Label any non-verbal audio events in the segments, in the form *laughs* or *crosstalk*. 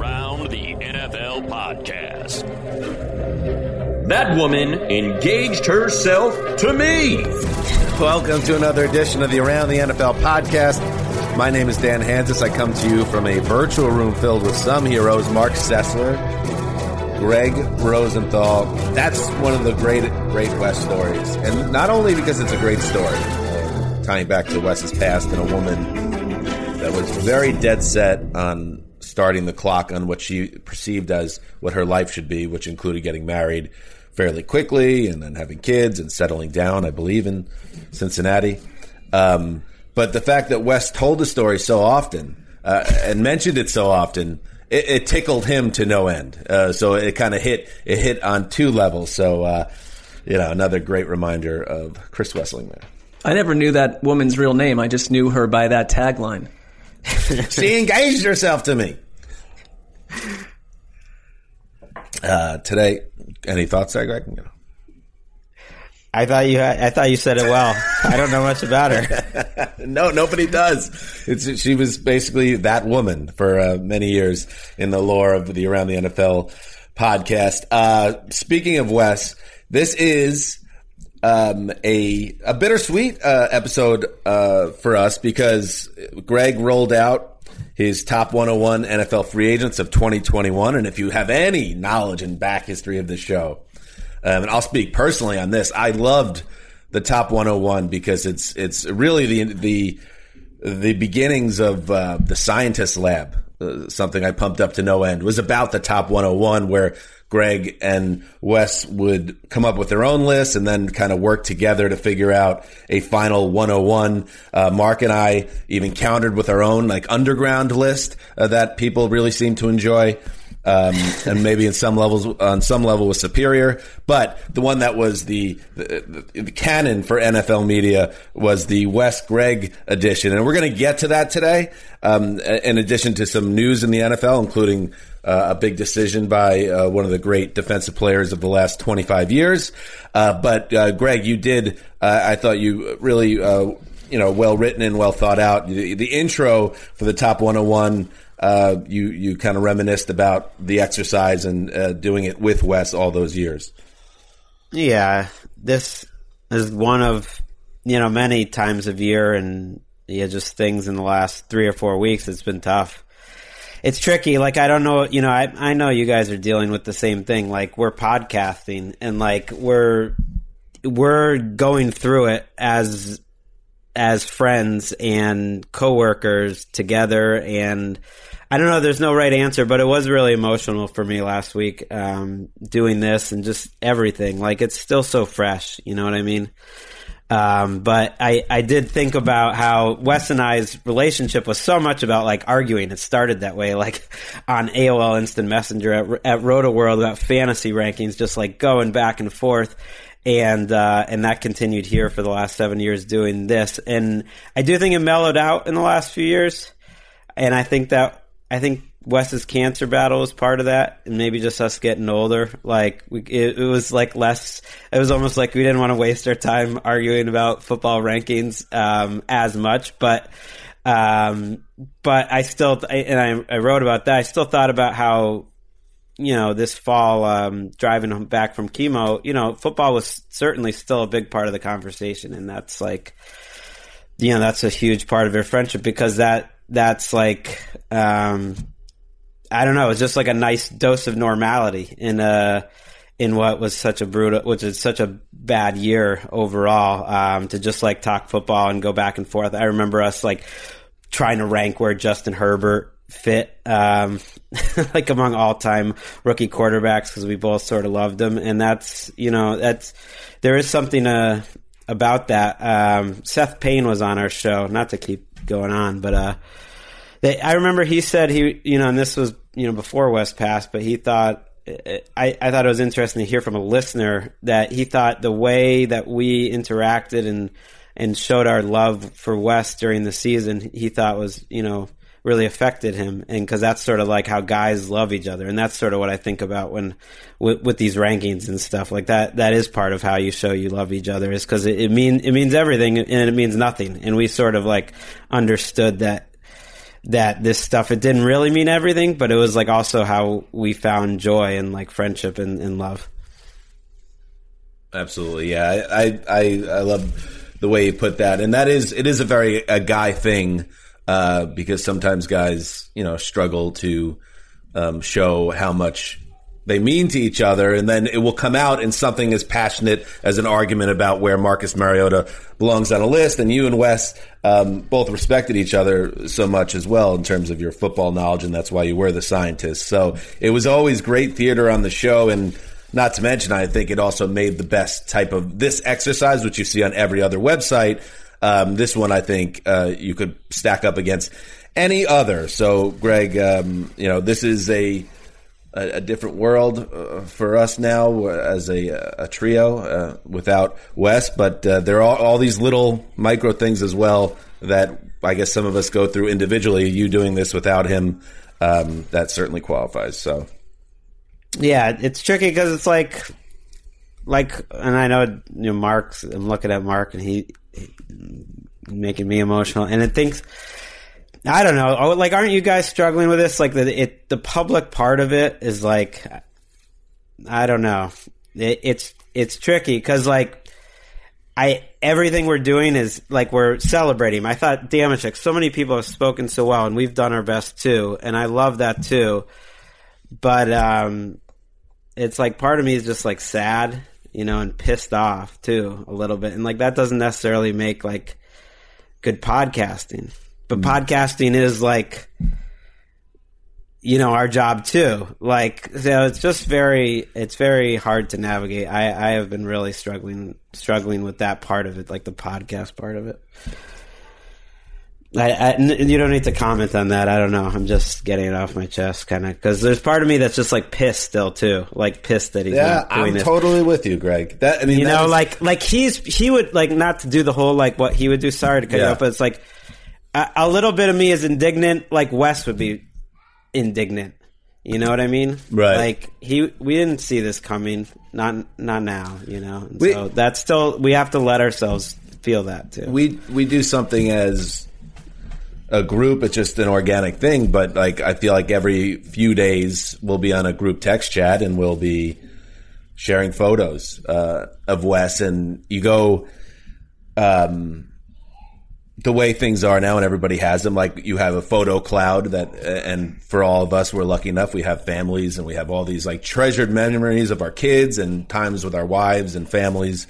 Around the NFL podcast. That woman engaged herself to me. Welcome to another edition of the Around the NFL podcast. My name is Dan Hanzus. I come to you from a virtual room filled with some heroes Marc Sessler, Gregg Rosenthal. That's one of the great, great Wes stories. And not only because it's a great story, tying back to Wes's past and a woman that was very dead set on starting the clock on what she perceived as what her life should be, which included getting married fairly quickly and then having kids and settling down, I believe, in Cincinnati. Um, but the fact that Wes told the story so often uh, and mentioned it so often, it, it tickled him to no end. Uh, so it kind of hit it hit on two levels. So uh, you know, another great reminder of Chris Wesseling there. I never knew that woman's real name. I just knew her by that tagline. *laughs* she engaged herself to me. Uh, today, any thoughts there, Gregg? You know. I thought you had, I thought you said it well. I don't know much about her. *laughs* no, nobody does. It's, she was basically that woman for uh, many years in the lore of the Around the NFL podcast. Uh, speaking of Wes, this is um, a a bittersweet uh, episode uh, for us because Gregg rolled out his top 101 NFL free agents of 2021, and if you have any knowledge and back history of the show, um, and I'll speak personally on this, I loved the top 101 because it's it's really the the the beginnings of uh, the scientist lab. Uh, something I pumped up to no end was about the top 101 where Gregg and Wes would come up with their own list and then kind of work together to figure out a final 101. Uh, Marc and I even countered with our own like underground list uh, that people really seem to enjoy. Um, and maybe in some levels, on some level was superior, but the one that was the, the, the canon for NFL media was the Wes Gregg edition. And we're going to get to that today. Um, in addition to some news in the NFL, including uh, a big decision by uh, one of the great defensive players of the last 25 years. Uh, but uh, Gregg, you did. Uh, I thought you really, you know, well written and well thought out. The, the intro for the top 101. you you kind of reminisced about the exercise and doing it with Wes all those years. Yeah, this is one of you know many times of year and yeah, just things in the last three or four weeks. It's been tough it's tricky. Like I don't know, you know, I I know you guys are dealing with the same thing. Like we're podcasting and like we're we're going through it as as friends and coworkers together and I don't know there's no right answer but it was really emotional for me last week um, doing this and just everything like it's still so fresh you know what I mean um, but I, I did think about how Wes and I's relationship was so much about like arguing. It started that way, like *laughs* on AOL Instant Messenger at, at Rotoworld about fantasy rankings, just like going back and forth. And, uh, and that continued here for the last seven years doing this. And I do think it mellowed out in the last few years. And I think that, I think Wes's cancer battle was part of that, and maybe just us getting older. Like we, it, it was like less. It was almost like we didn't want to waste our time arguing about football rankings um, as much, but. Um, but I still, and I, I wrote about that. I still thought about how you know, this fall, um, driving back from chemo, you know, football was certainly still a big part of the conversation. And that's like, you know, that's a huge part of your friendship because that, that's like, um, I don't know, it's just like a nice dose of normality in, uh, in what was such a brutal, which is such a bad year overall, um, to just like talk football and go back and forth. I remember us like trying to rank where Justin Herbert fit um, *laughs* like among all time rookie quarterbacks because we both sort of loved him, and that's you know that's there is something uh, about that. Um, Seth Payne was on our show, not to keep going on, but uh, I remember he said he you know, and this was you know before Wes passed, but he thought. I, I thought it was interesting to hear from a listener that he thought the way that we interacted and and showed our love for Wes during the season, he thought was you know really affected him. And because that's sort of like how guys love each other. And that's sort of what i think about when with, with these rankings and stuff. Like that that is part of how you show you love each other is because it, it mean it means everything and it means nothing. And we sort of like understood that that this stuff it didn't really mean everything but it was like also how we found joy and like friendship and, and love. Absolutely yeah. I, I i love the way you put that. And that is it is a very a guy thing uh, because sometimes guys, you know, struggle to um, show how much they mean to each other, and then it will come out in something as passionate as an argument about where Marcus Mariota belongs on a list. And you and Wes um, both respected each other so much as well in terms of your football knowledge, and that's why you were the scientist. So it was always great theater on the show, and not to mention, I think it also made the best type of this exercise, which you see on every other website, um, this one, I think, uh, you could stack up against any other. So, Gregg, um, you know, this is a a, a different world uh, for us now as a, a trio uh, without Wes, but uh, there are all these little micro things as well that I guess some of us go through individually. You doing this without him, um, that certainly qualifies. So, yeah, it's tricky because it's like, like, and I know, you know, Marc's. I'm looking at Marc, and he making me emotional. And it thinks, I don't know, oh, like, aren't you guys struggling with this? Like, the it, the public part of it is like, I don't know, it, it's it's tricky because like. I everything we're doing is like we're celebrating. I thought Damashek, so many people have spoken so well, and we've done our best too, and I love that too. But um, it's like part of me is just like sad you know, and pissed off too a little bit. And like that doesn't necessarily make like good podcasting. But mm. podcasting is like you know, our job too. Like so it's just very it's very hard to navigate. I, I have been really struggling struggling with that part of it, like the podcast part of it. I, I, you don't need to comment on that. I don't know. I'm just getting it off my chest, kind of, because there's part of me that's just like pissed still too, like pissed that he's yeah. I'm this. totally with you, Gregg. That I mean, you know, is... like like he's he would like not to do the whole like what he would do. Sorry to cut yeah. you off, but it's like a, a, little bit of me is indignant. Like Wes would be indignant. You know what I mean? Right. Like he, we didn't see this coming. Not not now. You know. We, so that's still we have to let ourselves feel that too. We we do something as a group. It's just an organic thing. But like, I feel like every few days we'll be on a group text chat and we'll be sharing photos uh, of Wes. And you go, um, the way things are now and everybody has them like you have a photo cloud that and for all of us we're lucky enough we have families and we have all these like treasured memories of our kids and times with our wives and families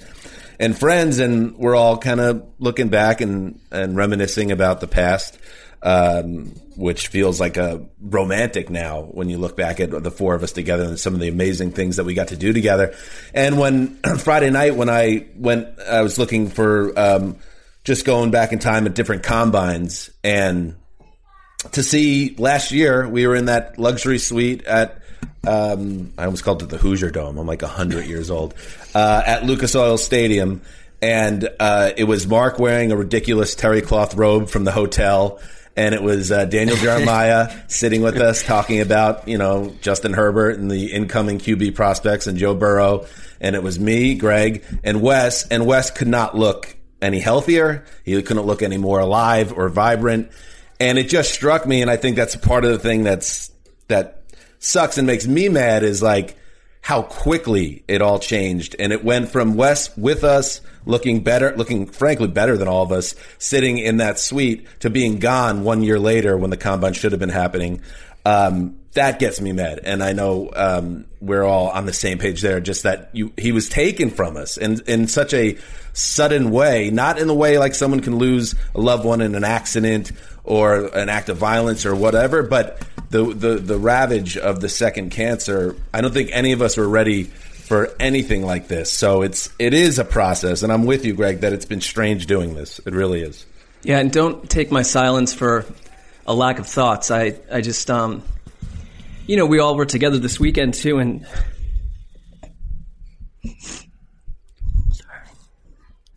and friends, and we're all kind of looking back and, and reminiscing about the past, um, which feels like a romantic now when you look back at the four of us together and some of the amazing things that we got to do together. And when *clears throat* Friday night, when I went, I was looking for um, just going back in time at different combines and to see last year we were in that luxury suite at um, I almost called it the Hoosier Dome. I'm like 100 years old. Uh, at Lucas Oil Stadium. And uh, it was Marc wearing a ridiculous terry cloth robe from the hotel. and it was uh, Daniel Jeremiah *laughs* sitting with us talking about you know Justin Herbert and the incoming QB prospects and Joe Burrow, and it was me, Gregg, and Wes, and Wes could not look any healthier. He couldn't look any more alive or vibrant, and it just struck me, and I think that's part of the thing that's that sucks and makes me mad is like how quickly it all changed. And it went from Wes with us looking better, looking frankly better than all of us, sitting in that suite to being gone one year later when the combine should have been happening. Um, that gets me mad. And I know, um, we're all on the same page there. Just that you, he was taken from us and in such a sudden way, not in the way like someone can lose a loved one in an accident or an act of violence or whatever, but the, the, the ravage of the second cancer, I don't think any of us were ready for anything like this. So it's it is a process, and I'm with you, Gregg, that it's been strange doing this. It really is. Yeah, and don't take my silence for a lack of thoughts. I I just um, you know, we all were together this weekend too, and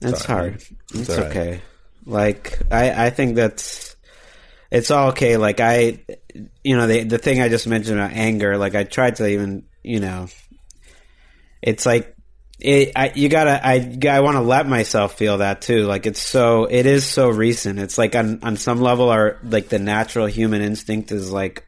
It's Sorry. hard. It's right. okay. Like I, I think that's it's all okay. Like I, you know, the the thing I just mentioned about anger. Like I tried to even, you know, it's like it. I you gotta. I I want to let myself feel that too. Like it's so. It is so recent. It's like on on some level, our like the natural human instinct is like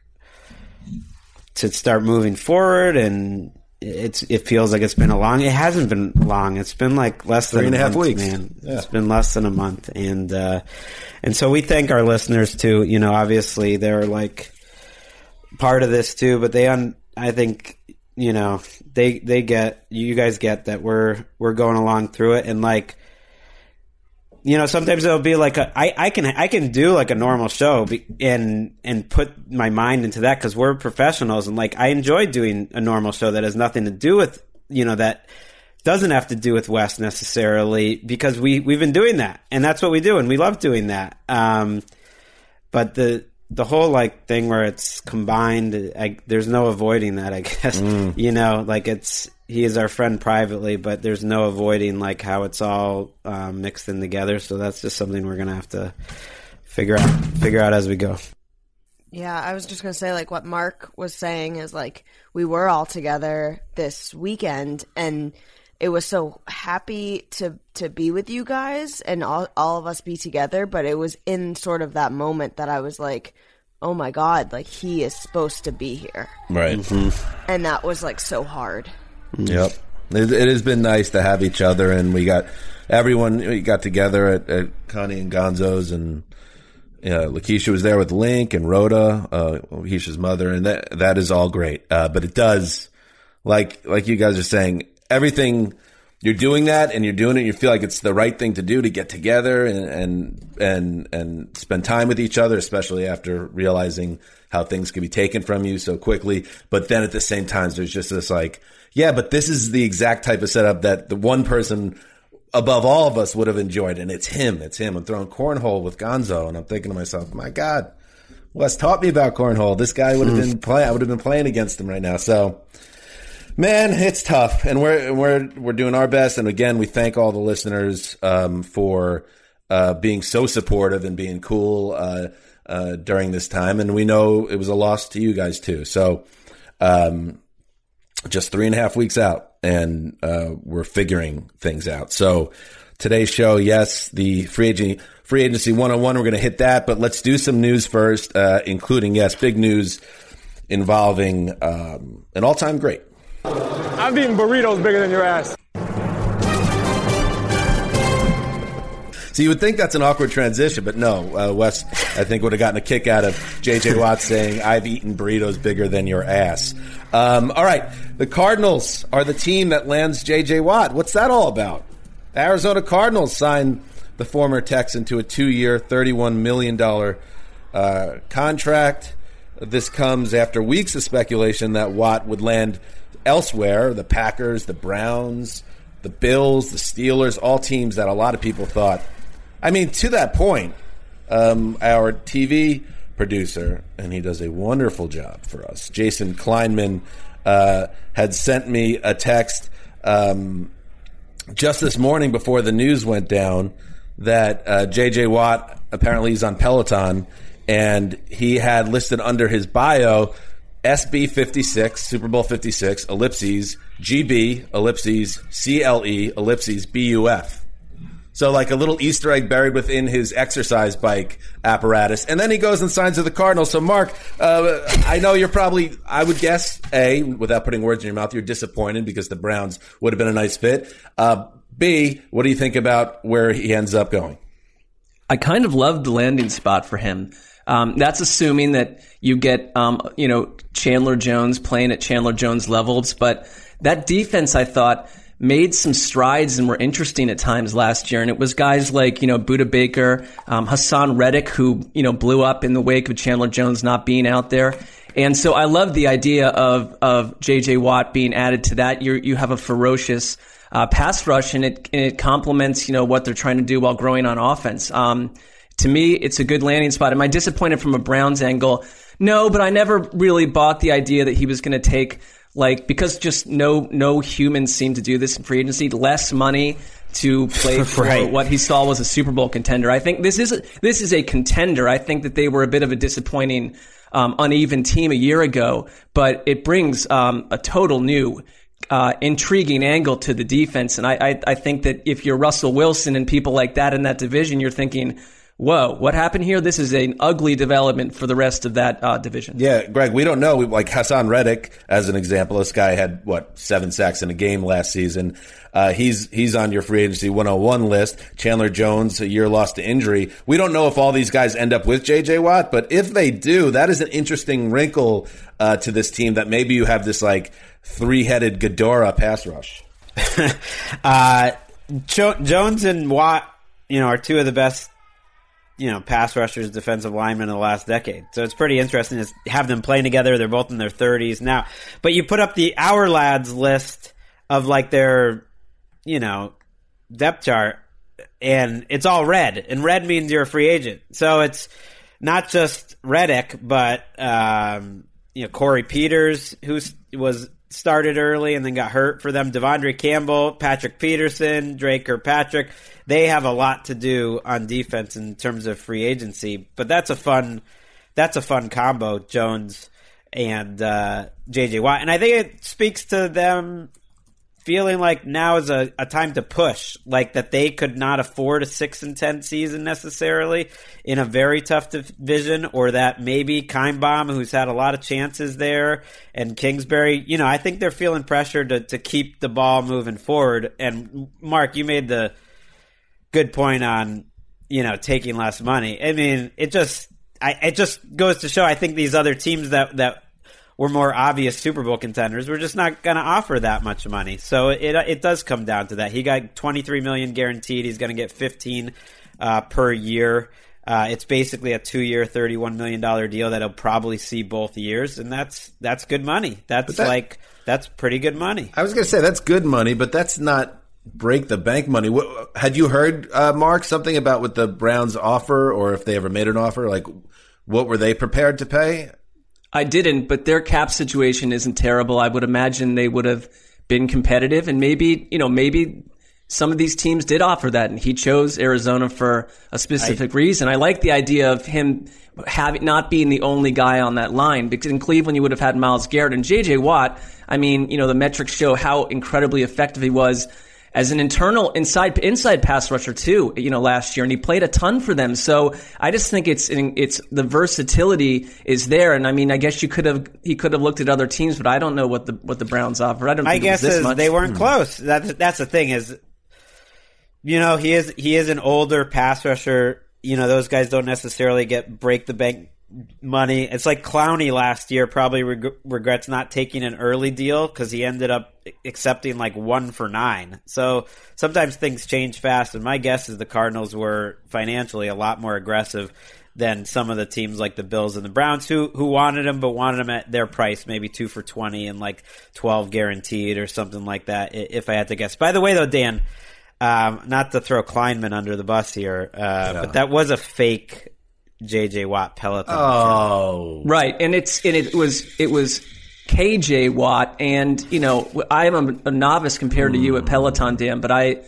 to start moving forward and. It's. It feels like it's been a long. It hasn't been long. It's been like less than Three and a half month, weeks. Man, Yeah. it's been less than a month, and uh, and so we thank our listeners too. You know, obviously they're like part of this too, but they un, I think you know they they get you guys get that we're we're going along through it, and like you know sometimes it'll be like a, I, I can I can do like a normal show be, and and put my mind into that because we're professionals and like I enjoy doing a normal show that has nothing to do with you know that doesn't have to do with Wes necessarily because we we've been doing that and that's what we do and we love doing that. Um, but the the whole like thing where it's combined, I, there's no avoiding that. I guess *laughs* you know, like it's he is our friend privately, but there's no avoiding like how it's all um, mixed in together. So that's just something we're gonna have to figure out figure out as we go. Yeah, I was just gonna say like what Marc was saying is like we were all together this weekend and it was so happy to to be with you guys and all all of us be together, but it was in sort of that moment that I was like, Oh my god, like he is supposed to be here. Right. And that was like so hard. Yep. It, it has been nice to have each other, and we got everyone. We got together at, at Connie and Gonzo's, and uh, Lakeisha was there with Link and Rhoda, uh, Lakeisha's mother, and that that is all great. Uh, but it does, like like you guys are saying, everything you're doing that, and you're doing it. You feel like it's the right thing to do to get together and and and and spend time with each other, especially after realizing how things can be taken from you so quickly. But then at the same time, there's just this like, yeah, but this is the exact type of setup that the one person above all of us would have enjoyed, and it's him. It's him. I'm throwing cornhole with Gonzo, and I'm thinking to myself, my God, Wes taught me about cornhole. This guy would have been play. I would have been playing against him right now. So, man, it's tough, and we're we're we're doing our best. And again, we thank all the listeners um, for uh, being so supportive and being cool uh, uh, during this time. And we know it was a loss to you guys too. So. Um, just three and a half weeks out and uh, we're figuring things out. So today's show, yes, the free agency, free agency 101, we're going to hit that, but let's do some news first, uh, including, yes, big news involving um, an all time great. I'm eating burritos bigger than your ass. So you would think that's an awkward transition, but no. Uh, Wes, I think, would have gotten a kick out of J.J. Watt saying, I've eaten burritos bigger than your ass. Um, all right. The Cardinals are the team that lands J.J. Watt. What's that all about? The Arizona Cardinals signed the former Texan to a two year, $31 million uh, contract. This comes after weeks of speculation that Watt would land elsewhere the Packers, the Browns, the Bills, the Steelers, all teams that a lot of people thought. I mean, to that point, um, our TV producer, and he does a wonderful job for us, Jason Kleinman, uh, had sent me a text um, just this morning before the news went down that uh, J.J. Watt apparently he's on Peloton and he had listed under his bio SB 56, Super Bowl 56, ellipses, GB, ellipses, CLE, ellipses, BUF. So like a little Easter egg buried within his exercise bike apparatus, and then he goes and signs with the Cardinals. So Marc, uh, I know you're probably, I would guess, a without putting words in your mouth, you're disappointed because the Browns would have been a nice fit. Uh, B, what do you think about where he ends up going? I kind of love the landing spot for him. Um, that's assuming that you get, um, you know, Chandler Jones playing at Chandler Jones levels, but that defense, I thought made some strides and were interesting at times last year. And it was guys like, you know, Budda Baker, um, Haason Reddick, who, you know, blew up in the wake of Chandler Jones not being out there. And so I love the idea of, of JJ Watt being added to that. you you have a ferocious, uh, pass rush and it, and it complements, you know, what they're trying to do while growing on offense. Um, to me, it's a good landing spot. Am I disappointed from a Browns angle? No, but I never really bought the idea that he was going to take like because just no no humans seem to do this in free agency. Less money to play *laughs* for right. what he saw was a Super Bowl contender. I think this is a, this is a contender. I think that they were a bit of a disappointing, um, uneven team a year ago, but it brings um, a total new. Uh, intriguing angle to the defense, and I, I, I think that if you're Russell Wilson and people like that in that division, you're thinking, whoa, what happened here? This is an ugly development for the rest of that uh, division. Yeah, Gregg, we don't know. Like Haason Reddick, as an example, this guy had what seven sacks in a game last season. Uh, he's he's on your free agency 101 list. Chandler Jones, a year lost to injury. We don't know if all these guys end up with J.J. Watt, but if they do, that is an interesting wrinkle uh, to this team. That maybe you have this like three headed Ghidorah pass rush. *laughs* uh, jo- Jones and Watt, you know, are two of the best you know, pass rushers, defensive linemen in the last decade. So it's pretty interesting to have them playing together. They're both in their 30s now. But you put up the Our Lads list of like their, you know, depth chart, and it's all red. And red means you're a free agent. So it's not just Reddick, but, um, you know, Corey Peters, who was started early and then got hurt for them. De'Vondre Campbell, Patrick Peterson, Dre Kirkpatrick they have a lot to do on defense in terms of free agency. But that's a fun that's a fun combo, Jones and uh, JJ Watt. And I think it speaks to them feeling like now is a, a time to push, like that they could not afford a six and ten season necessarily in a very tough division, or that maybe Kinebaum, who's had a lot of chances there, and Kingsbury, you know, I think they're feeling pressure to, to keep the ball moving forward. And Marc, you made the good point on you know taking less money. I mean, it just I, it just goes to show. I think these other teams that that were more obvious Super Bowl contenders were just not going to offer that much money. So it it does come down to that. He got 23 million guaranteed. He's going to get 15 uh, per year. Uh, it's basically a two-year, thirty-one million dollar deal that he'll probably see both years, and that's that's good money. That's that, like that's pretty good money. I was going to say that's good money, but that's not break the bank money. What, had you heard, uh, Marc, something about what the Browns offer, or if they ever made an offer? Like, what were they prepared to pay? I didn't, but their cap situation isn't terrible. I would imagine they would have been competitive, and maybe you know, maybe some of these teams did offer that, and he chose Arizona for a specific I, reason. I like the idea of him having not being the only guy on that line because in Cleveland you would have had Myles Garrett and J.J. Watt. I mean, you know, the metrics show how incredibly effective he was as an internal inside inside pass rusher too. You know, last year, and he played a ton for them. So I just think it's it's the versatility is there. And I mean, I guess you could have he could have looked at other teams, but I don't know what the what the Browns offer. I don't. I guess they weren't hmm. close. That's that's the thing is, you know, he is he is an older pass rusher. You know, those guys don't necessarily get break the bank money. It's like Clowney last year probably reg- regrets not taking an early deal because he ended up accepting like one for nine. So sometimes things change fast, and my guess is the Cardinals were financially a lot more aggressive than some of the teams like the Bills and the Browns who who wanted him but wanted him at their price, maybe two for twenty and like twelve guaranteed or something like that. If I had to guess. By the way, though, Dan. Um, not to throw Kleinman under the bus here, uh, yeah. but that was a fake JJ Watt Peloton. Oh, right, and it's and it was it was KJ Watt, and you know I am a, a novice compared to you at Peloton, Dan, but I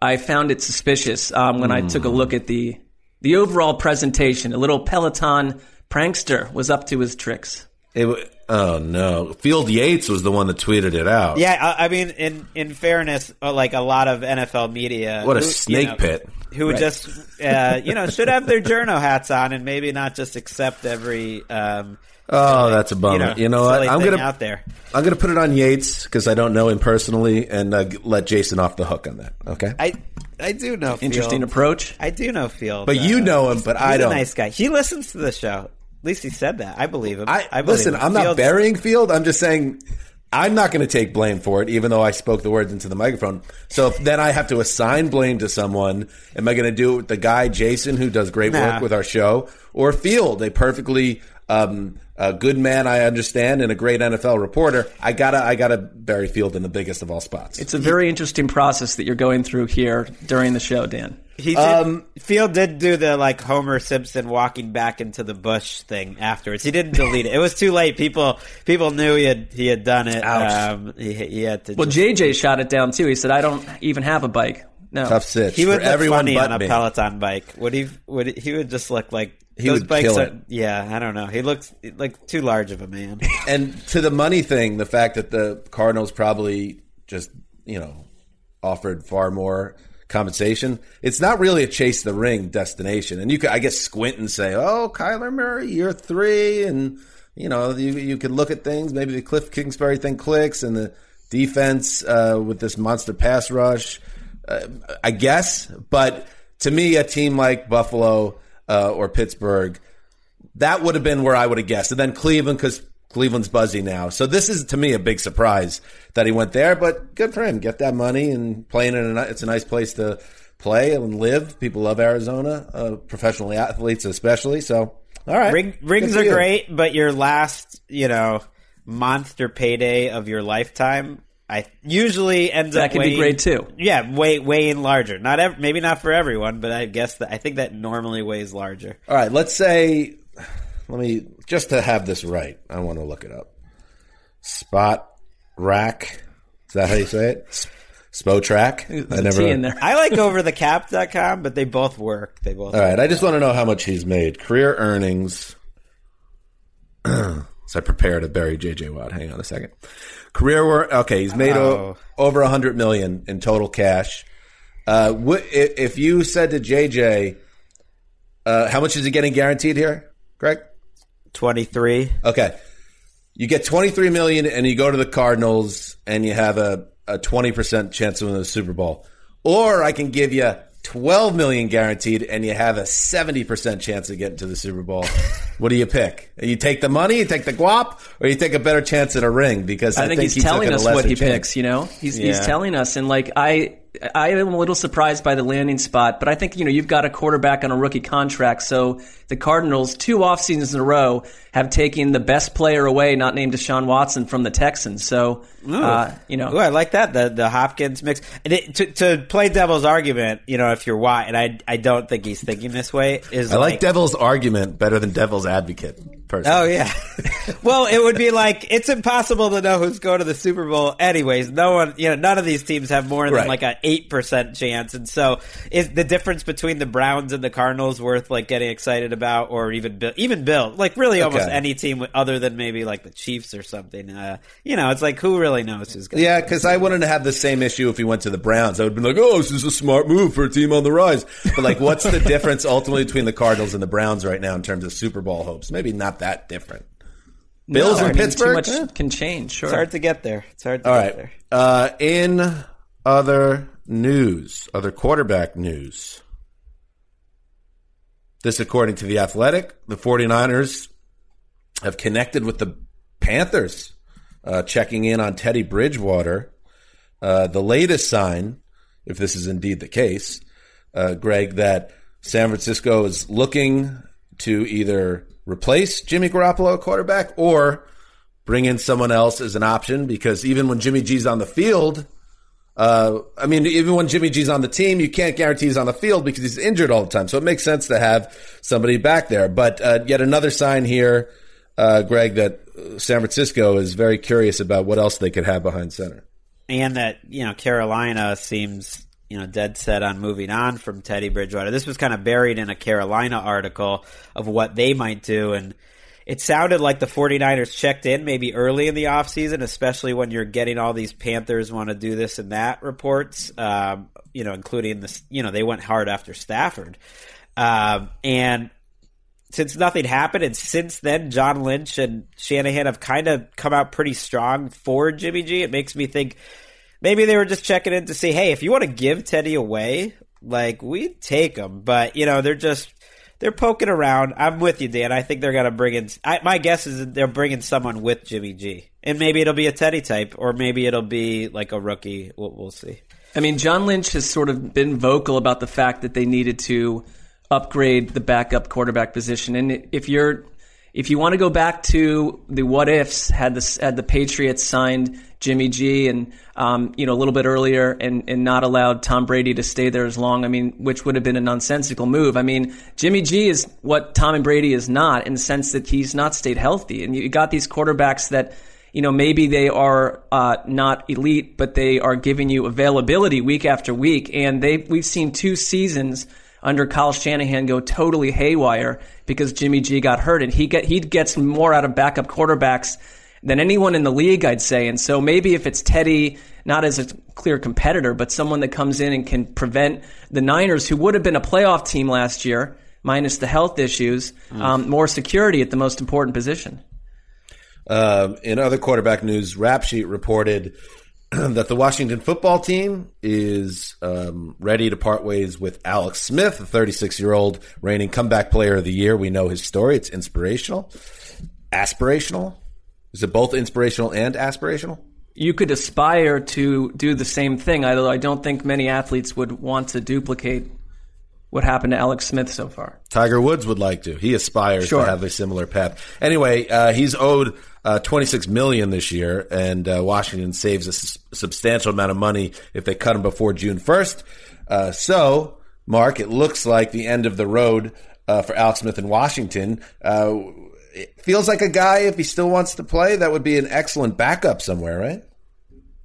I found it suspicious um, when mm. I took a look at the the overall presentation. A little Peloton prankster was up to his tricks. It, wa- oh no, Field Yates was the one that tweeted it out. Yeah, I, I mean, in in fairness, uh, like a lot of NFL media, What a who, you snake know, pit. who would just uh, you know should have their *laughs* journo hats on and maybe not just accept every um, Oh, that's a bummer. you know, You know what? I'm gonna out there. I'm gonna put it on Yates because I don't know him personally, and uh, let Jason off the hook on that. Okay. I I do know Interesting Field. approach. I do know Field, But you know him, but he's I a don't. nice guy. He listens to the show. At least he said that. I believe him. I, believe listen. him. I'm not Field's- burying Field. I'm just saying I'm not going to take blame for it, even though I spoke the words into the microphone. So if then I have to assign blame to someone. Am I going to do it with the guy Jason who does great Nah. work with our show, or Field, a perfectly um, a good man I understand and a great NFL reporter? I gotta I gotta bury Field in the biggest of all spots. It's a very interesting process that you're going through here during the show, Dan. He did, Um, Field did do the like Homer Simpson walking back into the bush thing afterwards. He didn't delete it. It was too late. People people knew he had he had done it. Ouch. Um, he, he had to. Well, just- JJ shot it down too. He said, "I don't even have a bike." No, Tough sitch he would for look everyone funny on a me. Peloton bike. Would he? Would he would just look like He those would bikes kill are, it. Yeah, I don't know. He looks like too large of a man. *laughs* And to the money thing, the fact that the Cardinals probably just, you know, offered far more compensation, it's not really a chase the ring destination. And you could, I guess, squint and say, oh, Kyler Murray, year three. And, you know, you, you could look at things. Maybe the Cliff Kingsbury thing clicks and the defense uh, with this monster pass rush. Uh, I guess. But to me, a team like Buffalo uh, or Pittsburgh, that would have been where I would have guessed. And then Cleveland, because Cleveland's buzzy now. So this is to me a big surprise that he went there. But good for him. Get that money and playing in a it's a nice place to play and live. People love Arizona, uh, professional athletes especially. So all right, Ring, rings are you. great, but your last, you know, monster payday of your lifetime, I usually ends up. That up could be great, too. Yeah, way weighing larger. Not ev- maybe not for everyone, but I guess that I think that normally weighs larger. All right, let's say, let me just to have this right. I want to look it up. Spot rack. Is that how you say it? Spo track. There's a T in there. I like overthecap.com, but they both work. They both. All right, I just want to know how much he's made. Career earnings. *clears throat* so I prepare to bury JJ Watt. Hang on a second. Career work. Okay, he's made o- Oh. over a hundred million in total cash. Uh, wh- if you said to JJ, uh, how much is he getting guaranteed here, Gregg? Twenty three. Okay. You get 23 million and you go to the Cardinals and you have a, a 20% chance of winning the Super Bowl. Or I can give you 12 million guaranteed and you have a 70% chance of getting to the Super Bowl. *laughs* what do you pick? You take the money, you take the guap, or you take a better chance at a ring? Because I, I think, he's he took telling us what he chance. picks. You know, he's he's telling us, and like I, I am a little surprised by the landing spot, but I think you know you've got a quarterback on a rookie contract, so the Cardinals two off seasons in a row have taken the best player away, not named Deshaun Watson, from the Texans. So uh, you know, Ooh, I like that the the Hopkins mix. And it, to to play devil's argument, you know, if you're Watt, and I I don't think he's thinking this way. Is I like Devil's argument better than Devil's advocate. Personally. Oh yeah. *laughs* well, it would be like it's impossible to know who's going to the Super Bowl. Anyways, no one, you know, none of these teams have more than Right. like an eight percent chance, and so is the difference between the Browns and the Cardinals worth like getting excited about, or even Bill, even Bill, like really almost Okay. any team other than maybe like the Chiefs or something. Uh, you know, it's like who really knows who's going. Yeah, because I wouldn't have the same issue if he went to the Browns. I would be like, "Oh, this is a smart move for a team on the rise." But like, what's the difference ultimately between the Cardinals and the Browns right now in terms of Super Bowl hopes? Maybe not that different. Bills No, in I mean, Pittsburgh. too much Eh. can change. Sure, It's hard to get there. It's hard to All get right. there. Uh, in other news, other quarterback news. This, according to the Athletic, the 49ers have connected with the Panthers, uh, checking in on Teddy Bridgewater. Uh, the latest sign, if this is indeed the case, uh, Gregg, that San Francisco is looking to either replace Jimmy Garoppolo quarterback or bring in someone else as an option because even when Jimmy G's on the field, uh, I mean, even when Jimmy G's on the team, you can't guarantee he's on the field because he's injured all the time. So it makes sense to have somebody back there. But uh, yet another sign here, uh, Gregg, that uh, San Francisco is very curious about what else they could have behind center. and that you know Carolina seems you know, dead set on moving on from Teddy Bridgewater. This was kind of buried in a Carolina article of what they might do. And it sounded like the 49ers checked in maybe early in the offseason, especially when you're getting all these Panthers want to do this and that reports, um, you know, including this, you know, they went hard after Stafford. Um, and since nothing happened, and since then, John Lynch and Shanahan have kind of come out pretty strong for Jimmy G. It makes me think maybe they were just checking in to see, hey, if you want to give Teddy away, like we'd take him, but you know they're just they're poking around. I'm with you, Dan. I think they're gonna bring in. I, my guess is they're bringing someone with Jimmy G, and maybe it'll be a Teddy type, or maybe it'll be like a rookie. We'll, we'll see. I mean, John Lynch has sort of been vocal about the fact that they needed to upgrade the backup quarterback position, and if you're if you want to go back to the what ifs, had the had the Patriots signed Jimmy G and um, you know a little bit earlier and and not allowed Tom Brady to stay there as long, I mean, which would have been a nonsensical move. I mean, Jimmy G is what Tom and Brady is not in the sense that he's not stayed healthy, and you got these quarterbacks that you know, maybe they are uh, not elite, but they are giving you availability week after week. And they, we've seen two seasons under Kyle Shanahan go totally haywire because Jimmy G got hurt, and he get he gets more out of backup quarterbacks than anyone in the league, I'd say. And so maybe if it's Teddy, not as a clear competitor, but someone that comes in and can prevent the Niners, who would have been a playoff team last year, minus the health issues, mm. um, more security at the most important position. Uh, in other quarterback news, Rap Sheet reported *clears throat* that the Washington football team is um, ready to part ways with Alex Smith, the 36 year old reigning comeback player of the year. We know his story. It's inspirational, aspirational. Is it both inspirational and aspirational? You could aspire to do the same thing, although I don't think many athletes would want to duplicate what happened to Alex Smith so far. Tiger Woods would like to. He aspires sure. to have a similar path. Anyway, uh, he's owed uh, 26 million this year, and uh, Washington saves a s- substantial amount of money if they cut him before June 1st. Uh, so, Marc, it looks like the end of the road uh, for Alex Smith in Washington. Uh, it feels like a guy, if he still wants to play, that would be an excellent backup somewhere, right?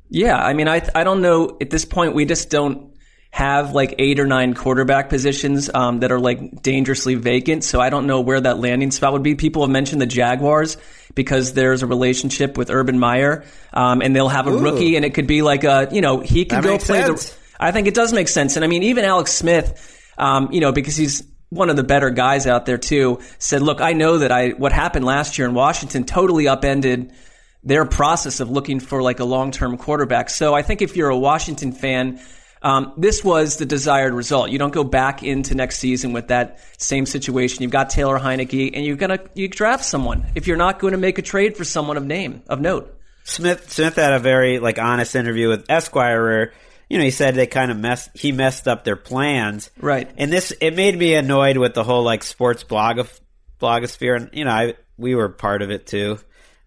Yeah, I mean, I I don't know at this point. We just don't have like eight or nine quarterback positions um, that are like dangerously vacant. So I don't know where that landing spot would be. People have mentioned the Jaguars because there's a relationship with Urban Meyer, um, and they'll have a Ooh. rookie, and it could be like a you know he could that go play sense. the. I think it does make sense, and I mean even Alex Smith, um, you know because he's one of the better guys out there too, said, "Look, I know that I what happened last year in Washington totally upended." their process of looking for like a long-term quarterback. So I think if you're a Washington fan, um, this was the desired result. You don't go back into next season with that same situation. You've got Taylor Heinicke, and you're gonna you draft someone if you're not going to make a trade for someone of name of note. Smith Smith had a very like honest interview with Esquire where you know he said they kind of messed he messed up their plans right and this it made me annoyed with the whole like sports blog of blogosphere and you know I we were part of it too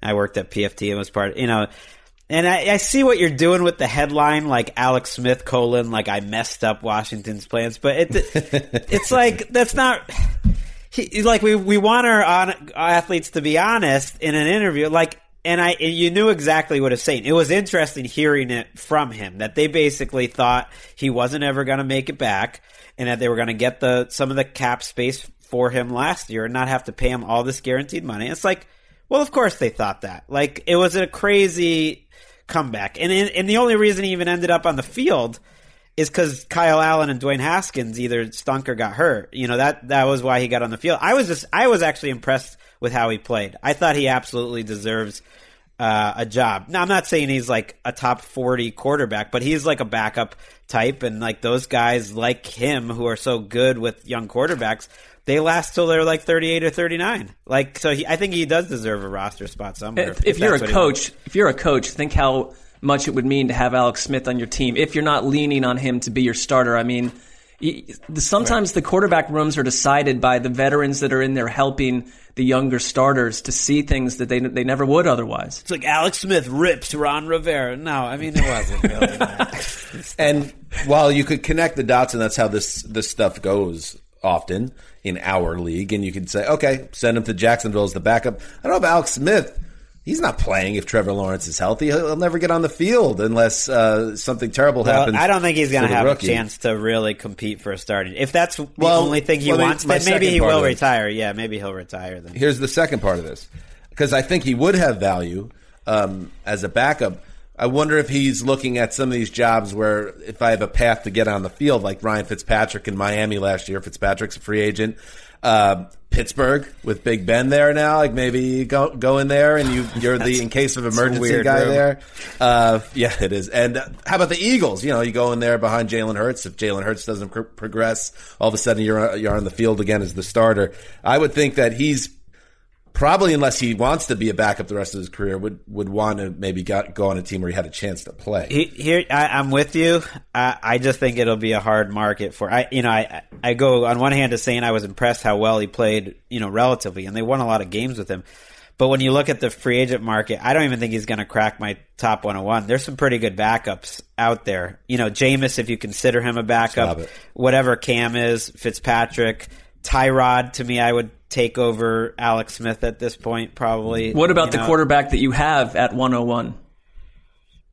I worked at PFT and was part of, you know and I, I, see what you're doing with the headline, like Alex Smith colon, like I messed up Washington's plans, but it, *laughs* it's like that's not. He, like we we want our on, athletes to be honest in an interview, like, and I and you knew exactly what he's saying. It was interesting hearing it from him that they basically thought he wasn't ever going to make it back, and that they were going to get the some of the cap space for him last year and not have to pay him all this guaranteed money. It's like, well, of course they thought that. Like it was a crazy comeback. And and the only reason he even ended up on the field is because Kyle Allen and Dwayne Haskins either stunk or got hurt. You know that that was why he got on the field. I was just I was actually impressed with how he played. I thought he absolutely deserves uh, a job. Now I'm not saying he's like a top 40 quarterback, but he's like a backup type, and like those guys like him who are so good with young quarterbacks they last till they're like 38 or 39. Like, so he, I think he does deserve a roster spot somewhere. If, if, if you're a coach, if you're a coach, think how much it would mean to have Alex Smith on your team. If you're not leaning on him to be your starter, I mean, sometimes right. the quarterback rooms are decided by the veterans that are in there helping the younger starters to see things that they they never would otherwise. It's like Alex Smith rips Ron Rivera. No, I mean it wasn't really. *laughs* and while you could connect the dots, and that's how this this stuff goes often in our league, and you can say, okay, send him to Jacksonville as the backup. I don't know if Alex Smith He's not playing if Trevor Lawrence is healthy. He'll, he'll never get on the field unless uh, something terrible Well, happens. I don't think he's going to have rookie. a chance to really compete for a starting. If that's the Well, only thing he well, wants, then maybe he will retire. Yeah, maybe he'll retire then. Here's the second part of this, because I think he would have value um, as a backup. I wonder if he's looking at some of these jobs where if I have a path to get on the field, like Ryan Fitzpatrick in Miami last year. Fitzpatrick's a free agent. Uh, Pittsburgh with Big Ben there now, like maybe you go go in there and you you're the in case of emergency guy room. there. Uh, yeah, it is. And uh, how about the Eagles? You know, you go in there behind Jalen Hurts. If Jalen Hurts doesn't pr- progress, all of a sudden you're you're on the field again as the starter. I would think that he's probably, unless he wants to be a backup the rest of his career, would would want to maybe got, go on a team where he had a chance to play. He, here, I, I'm with you. I, I just think it'll be a hard market for. I, you know, I, I go on one hand to saying I was impressed how well he played, you know, relatively, and they won a lot of games with him. But when you look at the free agent market, I don't even think he's going to crack my top 101. There's some pretty good backups out there. You know, Jameis, if you consider him a backup, whatever Cam is, Fitzpatrick, Tyrod, to me, I would take over Alex Smith at this point, probably. What about You the know- quarterback that you have at 101?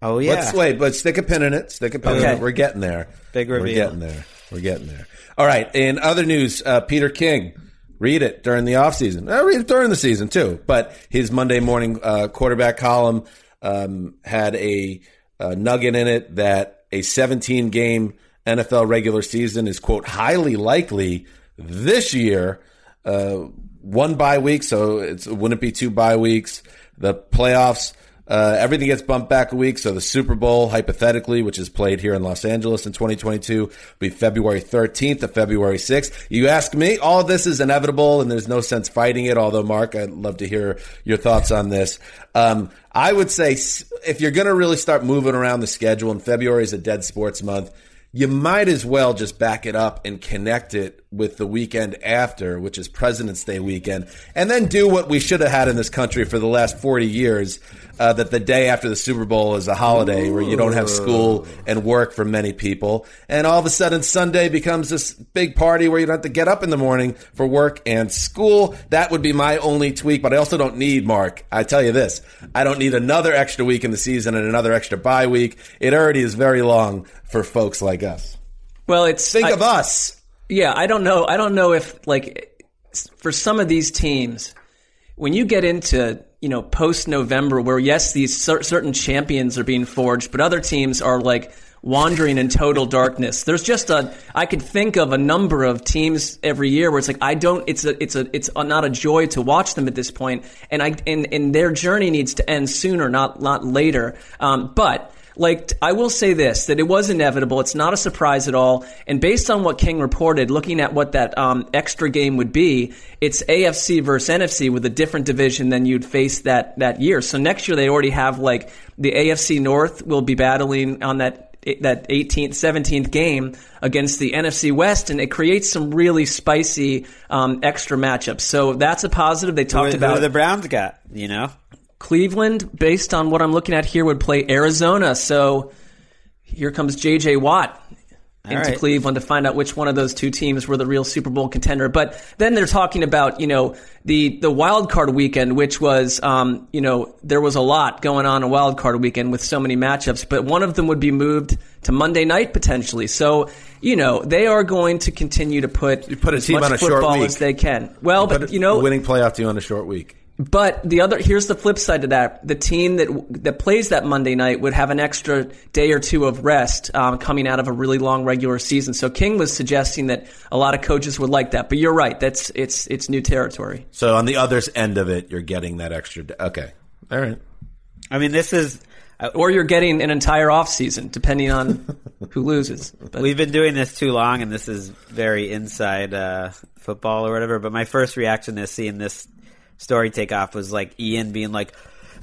Oh yeah, Let's wait, but stick a pin in it. Stick a pin in it. We're getting there. Big We're getting there. We're getting there. All right. In other news, uh, Peter King. Read it during the offseason. I read it during the season too. But his Monday morning uh, quarterback column um, had a, uh nugget in it that a 17 game NFL regular season is quote highly likely this year. Uh, one bye week, so it's, it wouldn't be two bye weeks. The playoffs, uh, everything gets bumped back a week. So the Super Bowl, hypothetically, which is played here in Los Angeles in 2022, will be February 13th to February 6th. You ask me, all this is inevitable and there's no sense fighting it. Although, Marc, I'd love to hear your thoughts on this. Um, I would say if you're going to really start moving around the schedule, and February is a dead sports month, you might as well just back it up and connect it with the weekend after, which is President's Day weekend, and then do what we should have had in this country for the last 40 years. Uh, that the day after the Super Bowl is a holiday where you don't have school and work for many people. And all of a sudden, Sunday becomes this big party where you don't have to get up in the morning for work and school. That would be my only tweak, but I also don't need, Marc, I tell you this, I don't need another extra week in the season and another extra bye week. It already is very long for folks like us. Well, it's Think I- of us. Yeah, I don't know. I don't know if like for some of these teams, when you get into you know post November, where yes, these cer- certain champions are being forged, but other teams are like wandering in total darkness. There's just a I could think of a number of teams every year where it's like I don't. It's a it's a it's a, not a joy to watch them at this point, and I and and their journey needs to end sooner, not not later. Um, but like I will say this that it was inevitable. It's not a surprise at all. And based on what King reported, looking at what that um, extra game would be, it's AFC versus NFC with a different division than you'd face that that year. So next year they already have like the AFC North will be battling on that that 18th, 17th game against the NFC West, and it creates some really spicy um, extra matchups. So that's a positive. They talked Who- about who the Browns got, you know. Cleveland, based on what I'm looking at here, would play Arizona. So here comes J.J. Watt into right. Cleveland to find out which one of those two teams were the real Super Bowl contender. But then they're talking about, you know, the, the wild card weekend, which was, um, you know, there was a lot going on a wild card weekend with so many matchups, but one of them would be moved to Monday night potentially. So, you know, they are going to continue to put, You put a as team much on a short football week. as they can. Well, But but you know, winning playoff team on a short week. But the other here's the flip side to that: the team that that plays that Monday night would have an extra day or two of rest um, coming out of a really long regular season. So King was suggesting that a lot of coaches would like that. But you're right; that's it's it's new territory. So on the other end of it, you're getting that extra. Day. Okay, all right. I mean, this is uh, Or you're getting an entire off season, depending on *laughs* who loses. But We've been doing this too long, and this is very inside uh, football or whatever. But my first reaction to seeing this story takeoff was like Ian being like,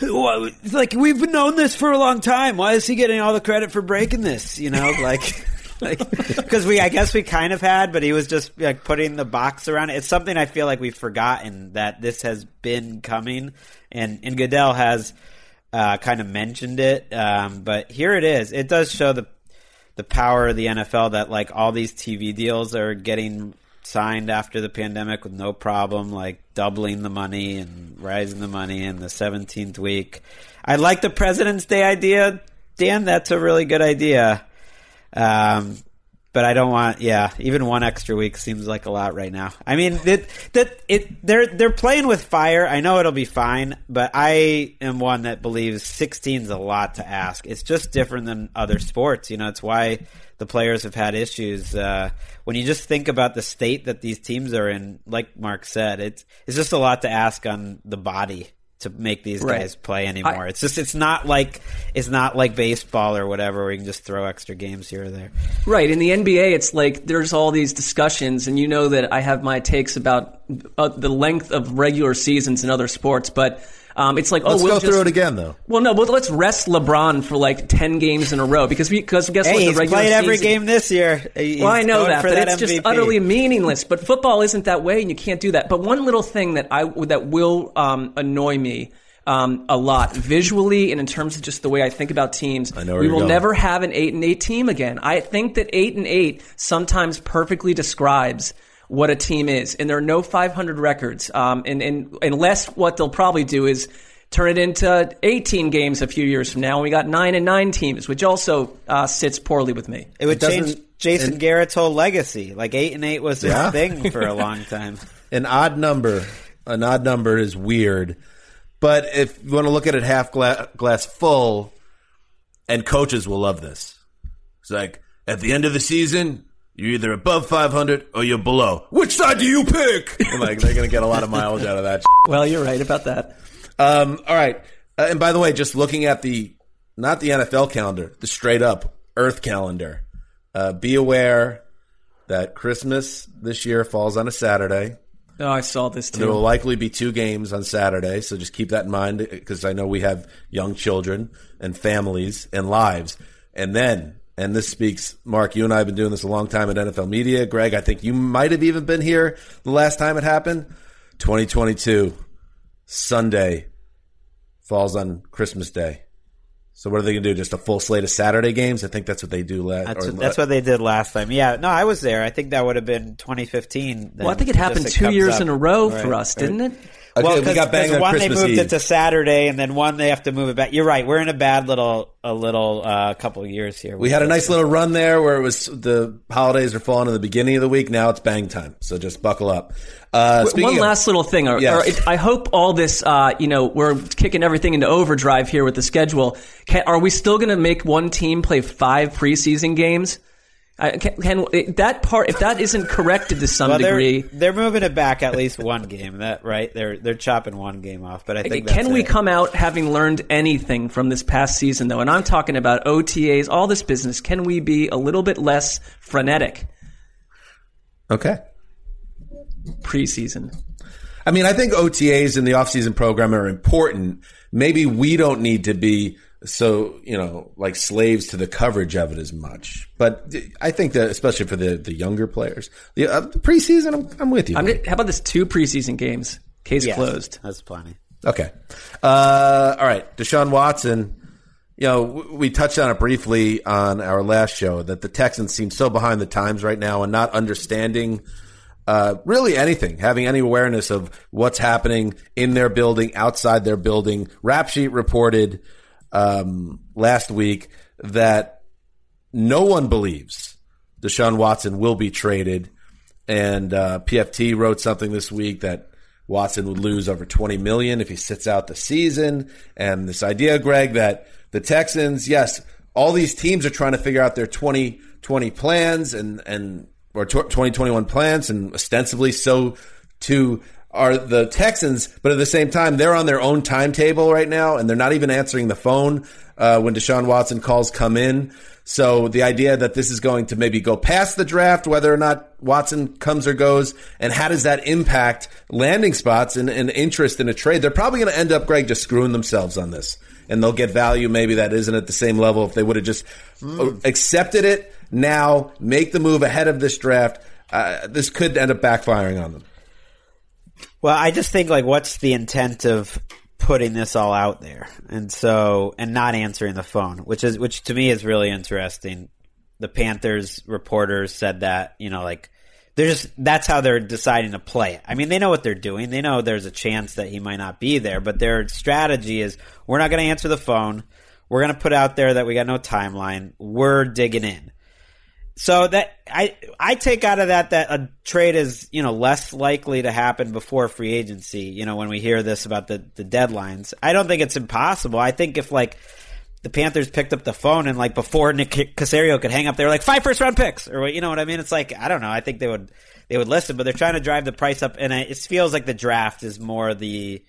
"Like we've known this for a long time. Why is he getting all the credit for breaking this?" You know, *laughs* like. Because we, I guess we kind of had, but he was just like putting the box around it. It's something I feel like we've forgotten that this has been coming, and and Goodell has uh, kind of mentioned it. Um, but here it is. It does show the the power of the NFL that like all these TV deals are getting signed after the pandemic with no problem, like doubling the money and rising the money in the 17th week. I like the President's Day idea, Dan. That's a really good idea. Um, but I don't want, yeah, even one extra week seems like a lot right now. I mean, that that it they're they're playing with fire. I know it'll be fine, but I am one that believes 16 is a lot to ask. It's just different than other sports. You know, it's why the players have had issues. Uh, when you just think about the state that these teams are in, like Marc said, it's it's just a lot to ask on the body to make these Right. guys play anymore. I- it's just it's not like it's not like baseball or whatever where you can just throw extra games here or there. Right. In the NBA, it's like there's all these discussions, and you know that I have my takes about uh, the length of regular seasons in other sports, but um, it's like, Let's oh, we'll go just, through it again, though. Well, no, well, let's rest LeBron for like 10 games in a row because we, because guess Hey, what? The he's regular played every season- game this year. He's well, I know that, for but that it's just utterly meaningless. But football isn't that way, and you can't do that. But one little thing that I that will um, annoy me um, a lot visually and in terms of just the way I think about teams, I know where we you're will going. never have an eight and eight team again. I think that eight and eight sometimes perfectly describes what a team is, and there are no 500 records. Um, and, and unless what they'll probably do is turn it into 18 games a few years from now, and we got nine and nine teams, which also uh, sits poorly with me. It would It change Jason and- Garrett's whole legacy. Like eight and eight was his Yeah. thing for a *laughs* long time. An odd number, an odd number is weird. But if you want to look at it half gla- glass full, and coaches will love this. It's like at the end of the season, you're either above 500 or you're below. Which side do you pick? *laughs* And, like they're going to get a lot of mileage out of that. Well, you're right about that. Um, all right. Uh, and by the way, just looking at the not the NFL calendar, the straight up Earth calendar. Uh, be aware that Christmas this year falls on a Saturday. Oh, I saw this There will likely be two games on Saturday, so just keep that in mind because I know we have young children and families and lives. And then, and this speaks, Marc, you and I have been doing this a long time at NFL Media. Gregg, I think you might have even been here the last time it happened. 2022, Sunday, falls on Christmas Day. So what are they going to do? Just a full slate of Saturday games? I think that's what they do. Last, That's or- what, that's what they did last time. Yeah, no, I was there. I think that would have been 2015. Well, I think it happened two years in a row for us, didn't it? Okay, well, we got banged on one Christmas they moved Eve. it to Saturday, and then one they have to move it back. You're right. We're in a bad little, a little uh, couple of years here. We had a nice little run there where it was the holidays are falling in the beginning of the week. Now it's bang time, so just buckle up. Uh, One of- last little thing. Or, Yes. or it, I hope all this, uh, you know, we're kicking everything into overdrive here with the schedule. Can, are we still going to make one team play five preseason games? I, can, can that part, if that isn't corrected to some well, they're, degree, they're moving it back at least one game. That right? They're they're chopping one game off. But I think can that's we it. come out having learned anything from this past season, though? And I'm talking about OTAs, all this business. Can we be a little bit less frenetic okay. preseason? I mean, I think OTAs and the offseason program are important. Maybe we don't need to be so, you know, like slaves to the coverage of it as much. But I think that, especially for the, the younger players, the uh, preseason, I'm, I'm with you. I'm, how about this two preseason games? Case Yes, closed. That's plenty. Okay. Uh, all right. Deshaun Watson, you know, we touched on it briefly on our last show that the Texans seem so behind the times right now and not understanding uh, really anything, having any awareness of what's happening in their building, outside their building. Rap Sheet reported um, last week that no one believes Deshaun Watson will be traded. And uh, PFT wrote something this week that Watson would lose over 20 million if he sits out the season. And this idea, Gregg, that the Texans, yes, all these teams are trying to figure out their 2020 plans and, and, or tw- 2021 plans and ostensibly so too are the Texans, but at the same time, they're on their own timetable right now and they're not even answering the phone, uh, when Deshaun Watson calls come in. So the idea that this is going to maybe go past the draft, whether or not Watson comes or goes, and how does that impact landing spots and, and interest in a trade? They're probably going to end up, Gregg, just screwing themselves on this. And they'll get value maybe that isn't at the same level if they would have just accepted it now, make the move ahead of this draft. Uh, this could end up backfiring on them. Well, I just think like, what's the intent of putting this all out there, and so and not answering the phone, which is which to me is really interesting. The Panthers reporters said that you know like they're just that's how they're deciding to play it. I mean, they know what they're doing. They know there's a chance that he might not be there, but their strategy is we're not going to answer the phone. We're going to put out there that we got no timeline. We're digging in. So that I I take out of that that a trade is you know less likely to happen before free agency. You know when we hear this about the the deadlines, I don't think it's impossible. I think if like the Panthers picked up the phone and like before Nick Caserio could hang up, they were like five first round picks or you know what I mean. It's like I don't know. I think they would they would listen, but they're trying to drive the price up, and it feels like the draft is more the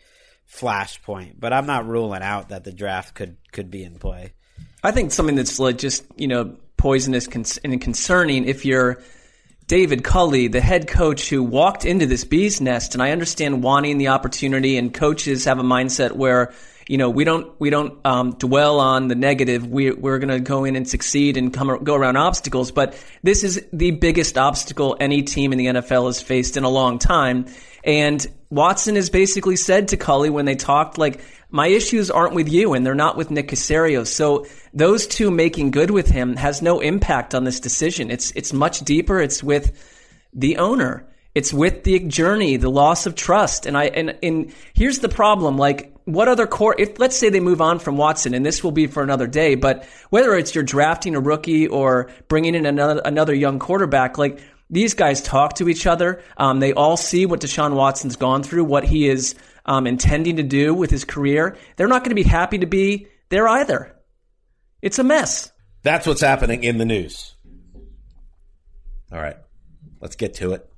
flashpoint. But I'm not ruling out that the draft could could be in play. I think something that's like just you know poisonous and concerning if you're David Culley, the head coach who walked into this bee's nest, and I understand wanting the opportunity, and coaches have a mindset where you know we don't we don't um, dwell on the negative. We we're going to go in and succeed and come go around obstacles. But this is the biggest obstacle any team in the NFL has faced in a long time, and Watson has basically said to Culley when they talked like my issues aren't with you and they're not with Nick Caserio. So those two making good with him has no impact on this decision. It's, it's much deeper. It's with the owner. It's with the journey, the loss of trust. And I, and, and here's the problem. Like, what other core, if let's say they move on from Watson, and this will be for another day, but whether it's you're drafting a rookie or bringing in another, another young quarterback, like, these guys talk to each other. Um, they all see what Deshaun Watson's gone through, what he is um, intending to do with his career, they're not going to be happy to be there either. It's a mess. That's what's happening in the news. All right, let's get to it.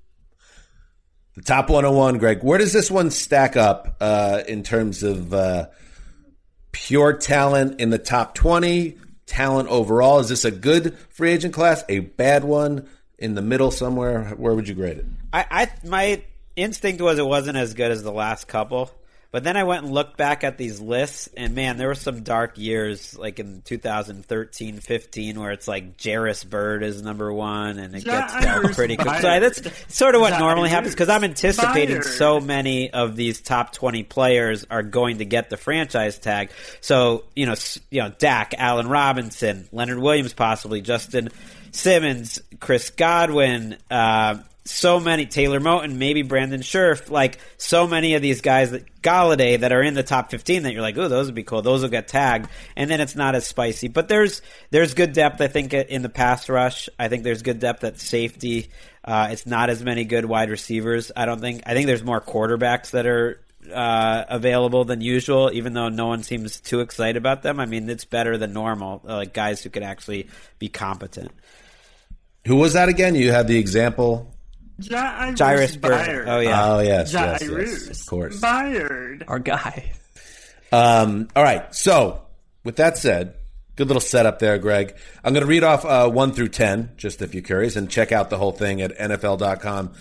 The top 101, Gregg. Where does this one stack up uh, in terms of uh, pure talent in the top 20, talent overall? Is this a good free agent class, a bad one, in the middle somewhere? Where would you grade it? I, I my instinct was it wasn't as good as the last couple. But then I went and looked back at these lists, and man, there were some dark years, like in 2013, 15, where it's like Jairus Byrd is number one, and it gets dark pretty quick. So that's sort of what normally happens because I'm anticipating so many of these top 20 players are going to get the franchise tag. So you know, you know, Dak, Allen Robinson, Leonard Williams, possibly Justin Simmons, Chris Godwin. Uh, so many Taylor Moton, maybe Brandon Scherff, like so many of these guys that Golladay that are in the top 15 that you're like, oh, those would be cool. Those will get tagged, and then it's not as spicy. But there's there's good depth, I think, in the pass rush. I think there's good depth at safety. Uh, it's not as many good wide receivers. I don't think. I think there's more quarterbacks that are uh, available than usual, even though no one seems too excited about them. I mean, it's better than normal, uh, like guys who could actually be competent. Who was that again? You had the example Jairus Byrd. Oh yeah. Oh yes, yes, yes, of course. Byard. Our guy. Um, all right. So with that said, good little setup there, Gregg. I'm going to read off uh, one through ten, just if you're curious, and check out the whole thing at NFL.com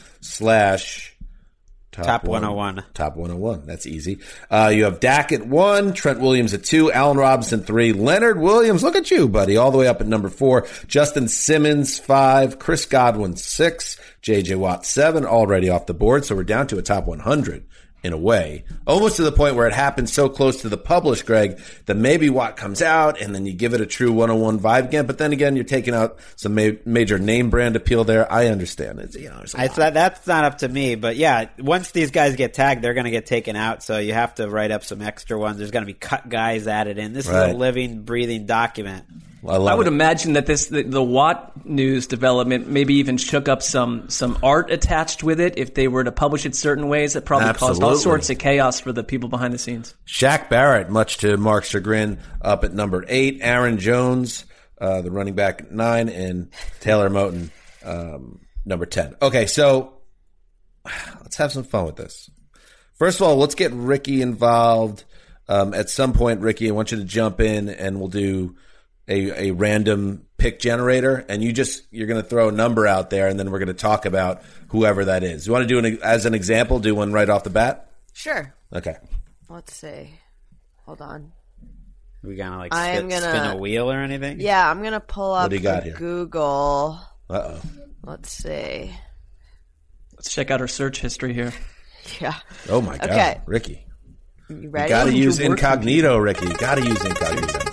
Top, top 101. Top 101. That's easy. Uh, you have Dak at one, Trent Williams at two, Allen Robinson three, Leonard Williams, look at you, buddy, all the way up at number four, Justin Simmons five, Chris Godwin six, JJ Watt seven, already off the board. So we're down to a top 100 in a way, almost to the point where it happens so close to the publish, Gregg, that maybe Watt comes out and then you give it a true 101 vibe again. But then again, you're taking out some ma- major name brand appeal there. I understand. It's, you know, I, that's not up to me, but yeah, once these guys get tagged, they're going to get taken out. So you have to write up some extra ones. There's going to be cut guys added in. This right. is a living, breathing document. I, I would it. imagine that this the, the, Watt news development maybe even shook up some some art attached with it. If they were to publish it certain ways, it probably Absolutely. caused all sorts of chaos for the people behind the scenes. Shaq Barrett, much to Marc's chagrin, up at number eight. Aaron Jones, uh, the running back nine, and Taylor Moton, um, number ten. Okay, so *sighs* let's have some fun with this. First of all, let's get Ricky involved. Um, at some point, Ricky, I want you to jump in, and we'll do a, a random pick generator and you just you're going to throw a number out there and then we're going to talk about whoever that is. You want to do an as an example? Do one right off the bat? Sure. Okay. Let's see. Hold on. We gonna like I am gonna, spin a wheel or anything? Yeah, I'm gonna pull up what do you got here? Google. Uh oh. Let's see. Let's check out our search history here. *laughs* Yeah. Oh my god, okay. Ricky. You ready? You gotta use incognito, Ricky. You gotta use incognito.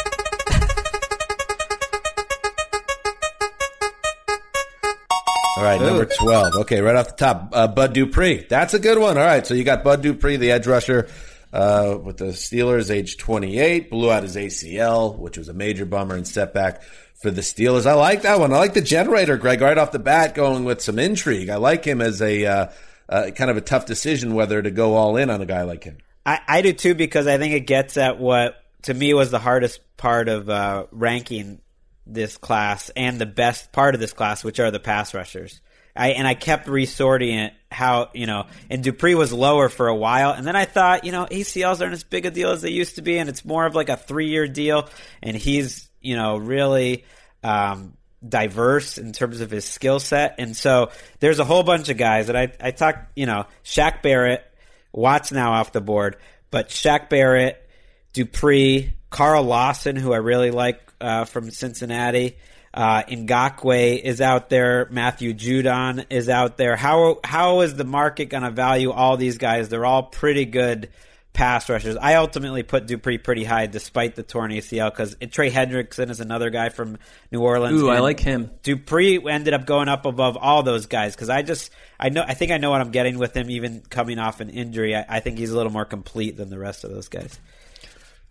All right, number 12. Okay, right off the top, uh, Bud Dupree. That's a good one. All right, so you got Bud Dupree, the edge rusher uh, with the Steelers, age 28, blew out his ACL, which was a major bummer and setback for the Steelers. I like that one. I like the generator, Gregg, right off the bat, going with some intrigue. I like him as a uh, uh, kind of a tough decision whether to go all in on a guy like him. I, I do too because I think it gets at what to me was the hardest part of uh, ranking this class and the best part of this class, which are the pass rushers. I and I kept resorting it how you know, and Dupree was lower for a while, and then I thought you know ACLs aren't as big a deal as they used to be, and it's more of like a three year deal, and he's you know really um, diverse in terms of his skill set, and so there's a whole bunch of guys that I I talked you know Shaq Barrett, Watts now off the board, but Shaq Barrett, Dupree, Carl Lawson, who I really like uh, from Cincinnati. Uh, Ngakoue is out there. Matthew Judon is out there. How how is the market going to value all these guys? They're all pretty good pass rushers. I ultimately put Dupree pretty high despite the torn ACL because Trey Hendrickson is another guy from New Orleans. Ooh, I like him. Dupree ended up going up above all those guys because I just I know I think I know what I'm getting with him even coming off an injury. I, I think he's a little more complete than the rest of those guys.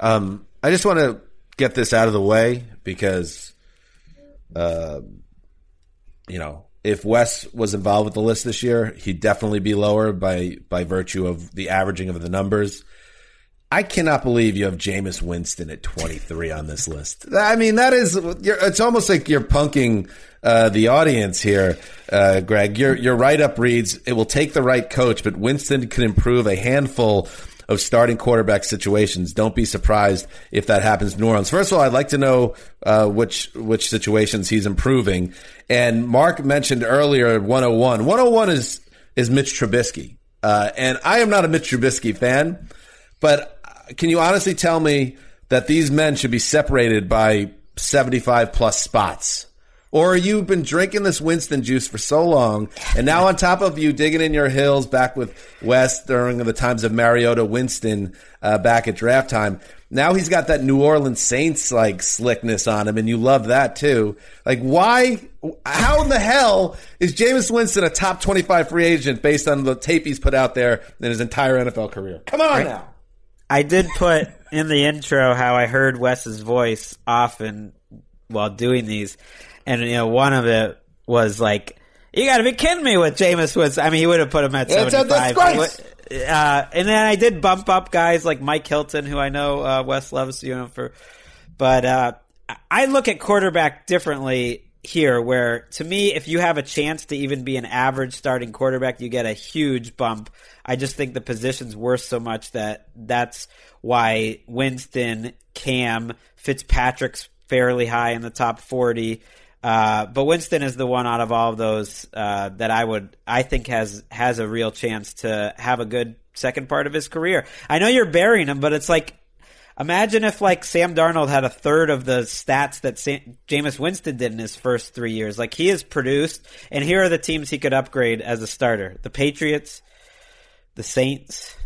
Um, I just want to get this out of the way because, uh, you know, if Wes was involved with the list this year, he'd definitely be lower by by virtue of the averaging of the numbers. I cannot believe you have Jameis Winston at 23 on this list. I mean, that is, it's almost like you're punking uh, the audience here, uh, Gregg. Your, your write up reads, it will take the right coach, but Winston could improve a handful of starting quarterback situations. Don't be surprised if that happens in New Orleans. First of all, I'd like to know uh, which which situations he's improving. And Marc mentioned earlier 101. 101 is is Mitch Trubisky, uh, and I am not a Mitch Trubisky fan, but can you honestly tell me that these men should be separated by 75 plus spots? Or you've been drinking this Winston juice for so long, and now on top of you digging in your heels back with Wes during the times of Mariota Winston uh, back at draft time, now he's got that New Orleans Saints like slickness on him, and you love that too. Like, why? How in the hell is Jameis Winston a top twenty-five free agent based on the tape he's put out there in his entire NFL career? Come on Right. now. I did put in the intro how I heard Wes's voice often while doing these, and you know one of it was like, "You got to be kidding me with Jameis Winston." I mean, he would have put him at It's seventy five. Uh, and then I did bump up guys like Mike Hilton, who I know uh, Wes loves, you know, for. But uh, I look at quarterback differently here, where to me, if you have a chance to even be an average starting quarterback, you get a huge bump. I just think the position's worth so much that that's why Winston, Cam, Fitzpatrick's fairly high in the top 40. Uh, but Winston is the one out of all of those uh, that I would I think has has a real chance to have a good second part of his career. I know you're burying him, but it's like imagine if like Sam Darnold had a third of the stats that Sam, Jameis Winston did in his first three years. Like he has produced, and here are the teams he could upgrade as a starter: the Patriots, the Saints.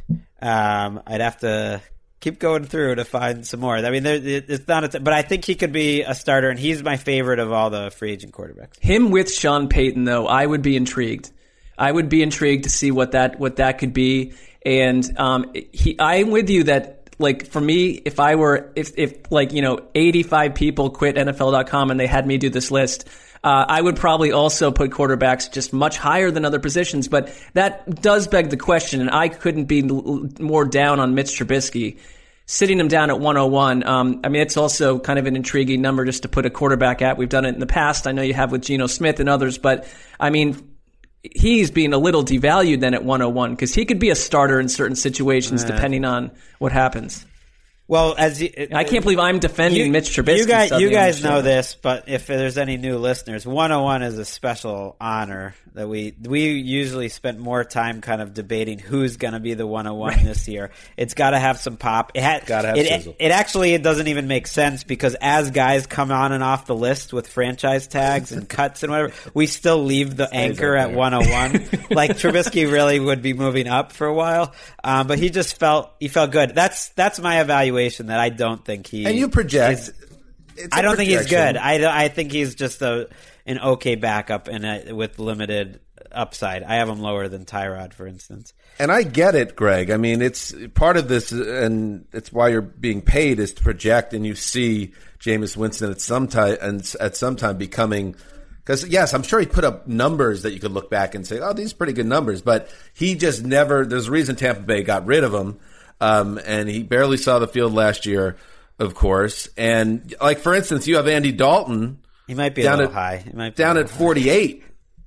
Um, I'd have to keep going through to find some more. I mean, there, it's not, a but I think he could be a starter, and he's my favorite of all the free agent quarterbacks. Him with Sean Payton, though, I would be intrigued. I would be intrigued to see what that what that could be. And um, he, I'm with you that like for me, if I were if if like you know 85 people quit NFL.com and they had me do this list. Uh, I would probably also put quarterbacks just much higher than other positions, but that does beg the question, and I couldn't be more down on Mitch Trubisky sitting him down at 101. Um, I mean, it's also kind of an intriguing number just to put a quarterback at. We've done it in the past. I know you have with Geno Smith and others, but I mean, he's being a little devalued then at 101 because he could be a starter in certain situations depending on what happens. Well, as you, uh, I can't believe I'm defending Mitch Trubisky. You guys, you guys know this, but if there's any new listeners, 101 is a special honor that we we usually spend more time kind of debating who's going to be the 101 this year. It's got to have some pop. It ha- Gotta have it, sizzle. it actually it doesn't even make sense because as guys come on and off the list with franchise tags and *laughs* cuts and whatever, we still leave the anchor right at there. 101. *laughs* like Trubisky really would be moving up for a while, um, but he just felt he felt good. That's that's my evaluation that I don't think he And you project, it's I don't think he's good. I, I think he's just a an okay backup and a, with limited upside. I have him lower than Tyrod, for instance. And I get it, Gregg. I mean, it's part of this, and it's why you're being paid is to project, and you see Jameis Winston at some time and at some time becoming. Because yes, I'm sure he put up numbers that you could look back and say, "Oh, these are pretty good numbers," but he just never. There's a reason Tampa Bay got rid of him, um, and he barely saw the field last year, of course. And like for instance, you have Andy Dalton. He might be a down little at, high. He might be down at little high. 48.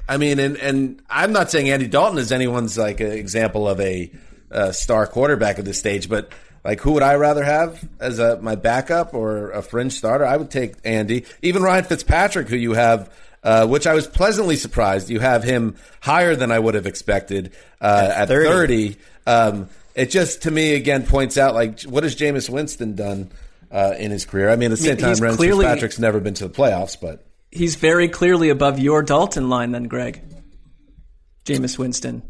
I mean, and and I'm not saying Andy Dalton is anyone's like an example of a uh, star quarterback at this stage, but like who would I rather have as a my backup or a fringe starter? I would take Andy, even Ryan Fitzpatrick, who you have. Uh, which I was pleasantly surprised. You have him higher than I would have expected uh, at 30. 30. Um, it just, to me, again, points out like what has Jameis Winston done uh, in his career? I mean, at the I same mean, time, he's Ryan clearly- Fitzpatrick's never been to the playoffs, but He's very clearly above your Dalton line, then, Gregg. Jameis Winston.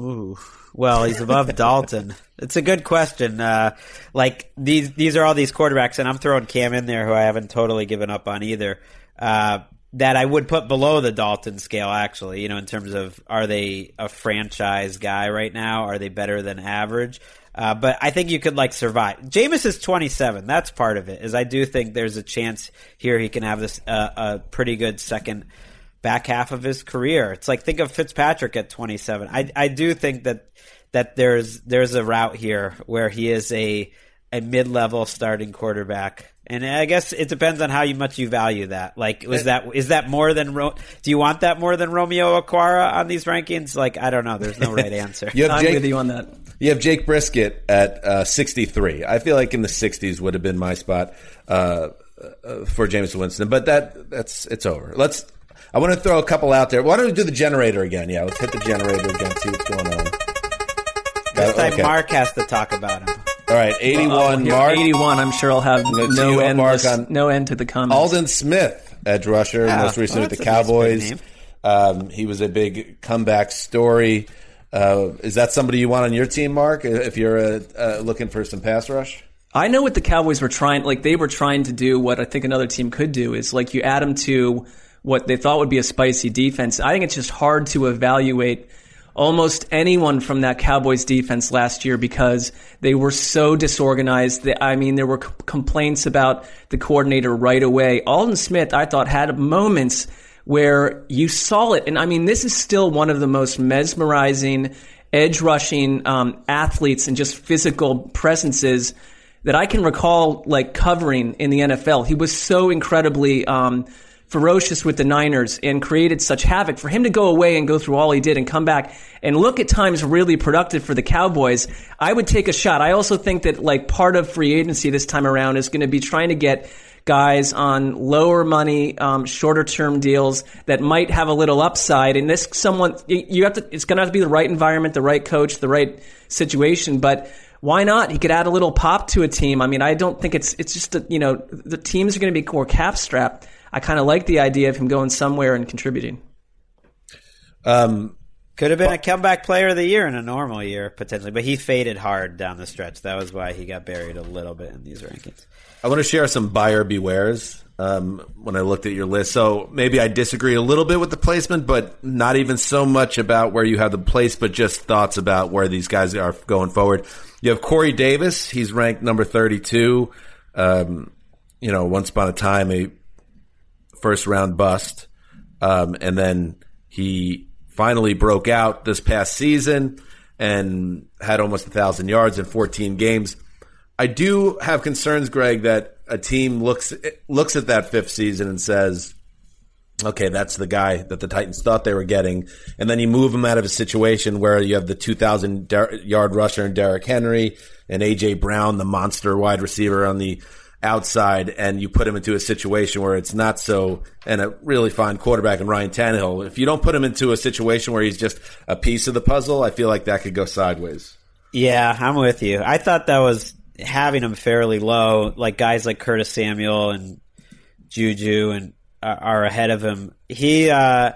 Ooh. Well, he's above *laughs* Dalton. It's a good question. Uh, like these, these are all these quarterbacks, and I'm throwing Cam in there, who I haven't totally given up on either. Uh, that I would put below the Dalton scale, actually. You know, in terms of are they a franchise guy right now? Are they better than average? Uh, but I think you could like survive. Jameis is 27. That's part of it. Is I do think there's a chance here he can have this uh, a pretty good second back half of his career. It's like think of Fitzpatrick at 27. I I do think that that there's there's a route here where he is a a mid level starting quarterback. And I guess it depends on how much you value that. Like, was that is that more than Ro- do you want that more than Romeo Okwara on these rankings? Like, I don't know. There's no right *laughs* answer. you have I'm Jake, with you on that. You have Jacoby Brissett at uh, 63. I feel like in the 60s would have been my spot uh, uh, for Jameis Winston, but that that's it's over. Let's. I want to throw a couple out there. Why don't we do the generator again? Yeah, let's hit the generator again. See what's going on. this time, Okay. Marc has to talk about him. All right, *laughs* 81. Here, Marc 81. I'm sure I'll have no end. Marc, on- no end to the comments. Aldon Smith, edge rusher, Yeah, most recently well, with the that's a nice big Cowboys. Um, he was a big comeback story. Uh, is that somebody you want on your team, Marc? If you're uh, uh, looking for some pass rush? I know what the Cowboys were trying, like they were trying to do what I think another team could do is like you add them to what they thought would be a spicy defense. I think it's just hard to evaluate almost anyone from that Cowboys defense last year because they were so disorganized. That, I mean, there were c- complaints about the coordinator right away. Aldon Smith, I thought, had moments where you saw it. And I mean, this is still one of the most mesmerizing edge rushing um, athletes and just physical presences that I can recall like covering in the NFL. He was so incredibly um, ferocious with the Niners and created such havoc. For him to go away and go through all he did and come back and look at times really productive for the Cowboys, I would take a shot. I also think that like part of free agency this time around is going to be trying to get guys on lower money, um, shorter term deals that might have a little upside. And this someone you have to. It's going to have to be the right environment, the right coach, the right situation. But why not? He could add a little pop to a team. I mean, I don't think it's it's just a, you know the teams are going to be more cap strapped. I kind of like the idea of him going somewhere and contributing. Um, Could have been a comeback player of the year in a normal year, potentially, but he faded hard down the stretch. That was why he got buried a little bit in these rankings. I want to share some buyer bewares um, when I looked at your list. So maybe I disagree a little bit with the placement, but not even so much about where you have the place, but just thoughts about where these guys are going forward. You have Corey Davis. He's ranked number 32. Um, you know, once upon a time, a first round bust. Um, and then he finally broke out this past season and had almost a thousand yards in 14 games. I do have concerns, Gregg, that a team looks looks at that fifth season and says, "Okay, that's the guy that the Titans thought they were getting," and then you move him out of a situation where you have the 2,000 yard rusher and Derrick Henry and AJ Brown, the monster wide receiver on the outside, and you put him into a situation where it's not so, and a really fine quarterback in Ryan Tannehill. If you don't put him into a situation where he's just a piece of the puzzle, I feel like that could go sideways. Yeah, I'm with you. I thought that was having him fairly low, like guys like Curtis Samuel and Juju and are, are ahead of him. He uh,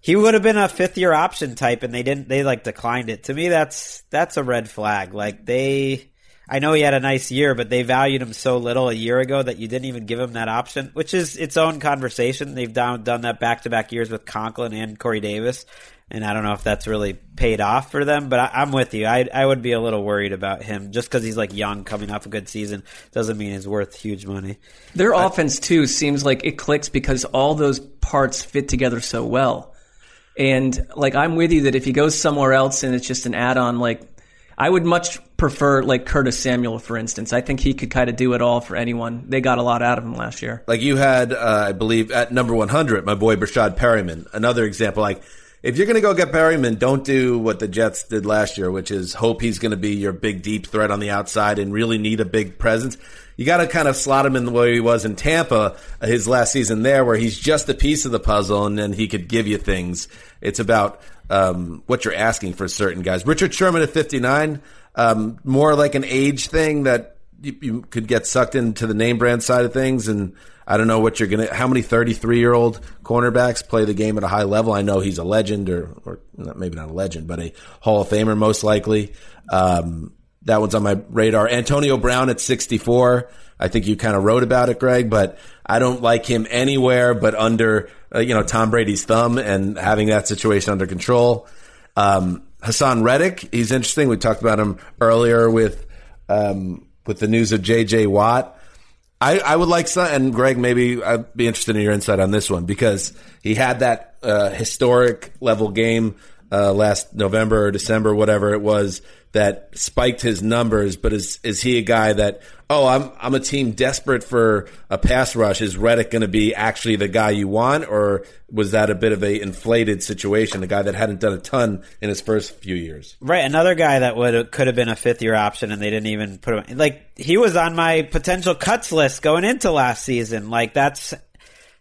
he would have been a fifth year option type, and they didn't. They like declined it. To me, that's that's a red flag. Like they, I know he had a nice year, but they valued him so little a year ago that you didn't even give him that option, which is its own conversation. They've done, done that back to back years with Conklin and Corey Davis. And I don't know if that's really paid off for them, but I, am with you. I, I would be a little worried about him just because he's like young, coming off a good season, doesn't mean he's worth huge money. Their but, offense too seems like it clicks because all those parts fit together so well. And like I'm with you that if he goes somewhere else and it's just an add-on, like I would much prefer like Curtis Samuel, for instance. I think he could kind of do it all for anyone. They got a lot out of him last year. Like you had, uh, I believe, at number 100, my boy Breshad Perriman. Another example, like if you're going to go get Perriman, don't do what the Jets did last year, which is hope he's going to be your big deep threat on the outside and really need a big presence. You got to kind of slot him in the way he was in Tampa uh, his last season there, where he's just a piece of the puzzle and then he could give you things. It's about um, what you're asking for certain guys. Richard Sherman at 59, um, more like an age thing that you, you, could get sucked into the name brand side of things. And I don't know what you're going to, how many 33 year old cornerbacks play the game at a high level. I know he's a legend or, or maybe not a legend, but a Hall of Famer most likely. Um, that one's on my radar. Antonio Brown at 64. I think you kind of wrote about it, Gregg, but I don't like him anywhere but under, uh, you know, Tom Brady's thumb and having that situation under control. Um, Haason Reddick, he's interesting. We talked about him earlier with, um, with the news of JJ Watt. I, I would like some, and Gregg, maybe I'd be interested in your insight on this one because he had that uh, historic level game uh, last November or December, whatever it was, that spiked his numbers. But is is he a guy that oh I'm I'm a team desperate for a pass rush? Is Reddick going to be actually the guy you want, or was that a bit of a inflated situation? A guy that hadn't done a ton in his first few years, right? Another guy that would could have been a fifth year option, and they didn't even put him like he was on my potential cuts list going into last season. Like that's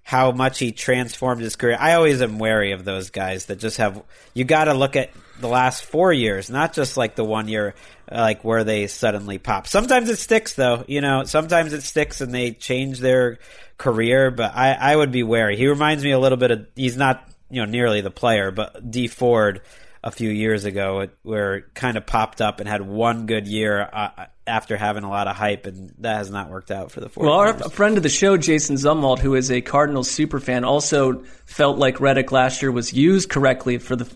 how much he transformed his career. I always am wary of those guys that just have. You got to look at the last four years, not just like the one year, like where they suddenly pop. Sometimes it sticks, though. You know, sometimes it sticks and they change their career. But I, I would be wary. He reminds me a little bit of. He's not you know nearly the player, but Dee Ford a few years ago, where it kind of popped up and had one good year. Uh, after having a lot of hype, and that has not worked out for the 49ers. Well, our friend of the show, Jason Zumwalt, who is a Cardinals super fan, also felt like Reddick last year was used correctly for the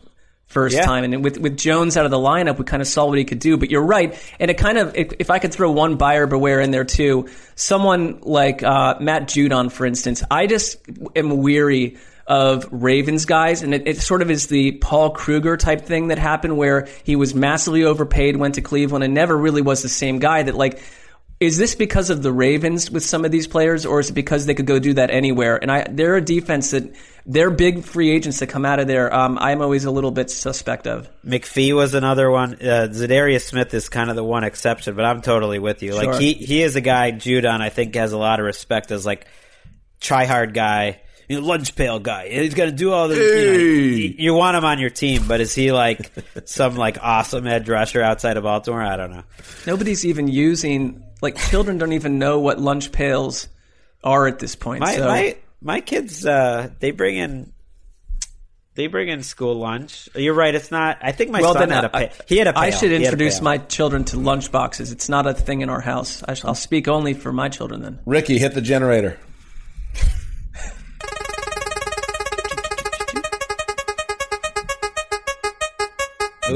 first yeah. time. And with with Jones out of the lineup, we kind of saw what he could do. But you're right, and it kind of if, if I could throw one buyer beware in there too, someone like uh, Matt Judon, for instance, I just am weary of Ravens guys, and it, it, sort of is the Paul Kruger type thing that happened where he was massively overpaid, went to Cleveland, and never really was the same guy. That like, is this because of the Ravens with some of these players, or is it because they could go do that anywhere? And I, they're a defense that they're big free agents that come out of there. Um, I'm always a little bit suspect of. McPhee was another one. Uh, Za'Darius Smith is kind of the one exception, but I'm totally with you. Like he he is a guy Judon I think has a lot of respect as like try hard guy you know, lunch pail guy. He's going to do all this. Hey. You, know, you, want him on your team, but is he like *laughs* some like awesome edge rusher outside of Baltimore? I don't know. Nobody's even using like children don't even know what lunch pails are at this point. My so. my, my kids uh, they bring in they bring in school lunch. You're right. It's not. I think my well, son had a. Pa- he had a. Pail. I should introduce my children to lunch boxes. It's not a thing in our house. I will speak only for my children then. Ricky, hit the generator.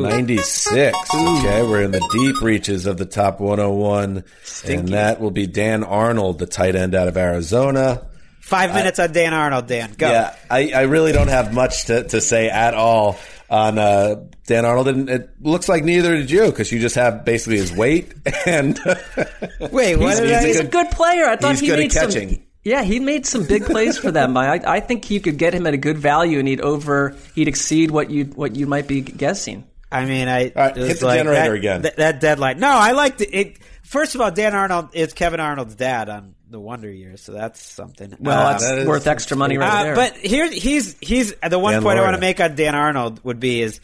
96. Okay, we're in the deep reaches of the top 101. Stinky. And that will be Dan Arnold, the tight end out of Arizona. Five minutes I, on Dan Arnold, Dan. Go. Yeah, I, I really don't have much to, to say at all on uh, Dan Arnold, and it looks like neither did you because you just have basically his weight *laughs* and. *laughs* Wait, what? He's, he's, he's a good player. I thought he's he good made at catching. Some, yeah, he made some big plays for them. I, I think you could get him at a good value, and he'd over he'd exceed what you what you might be guessing. I mean, I right, hit the like generator that, again. Th- that deadline. No, I liked it. it. First of all, Dan Arnold is Kevin Arnold's dad on the Wonder Years, so that's something. Well, uh, that's that worth extra money right uh, there. But here, he's he's the one Dan point I want to make on Dan Arnold would be is.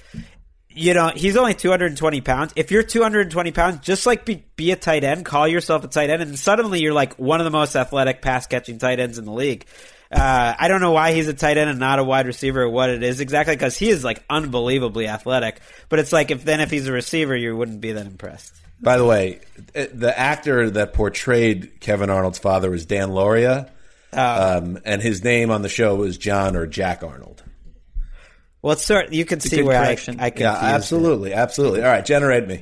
You know, he's only 220 pounds. If you're 220 pounds, just like be, be a tight end, call yourself a tight end, and suddenly you're like one of the most athletic pass catching tight ends in the league. Uh, I don't know why he's a tight end and not a wide receiver or what it is exactly because he is like unbelievably athletic. But it's like if then if he's a receiver, you wouldn't be that impressed. By the way, the actor that portrayed Kevin Arnold's father was Dan Lauria, Uh, um, and his name on the show was John or Jack Arnold. Well, it's sort. You can a see where I, correction. I Yeah, confused it. absolutely, absolutely. All right, generate me.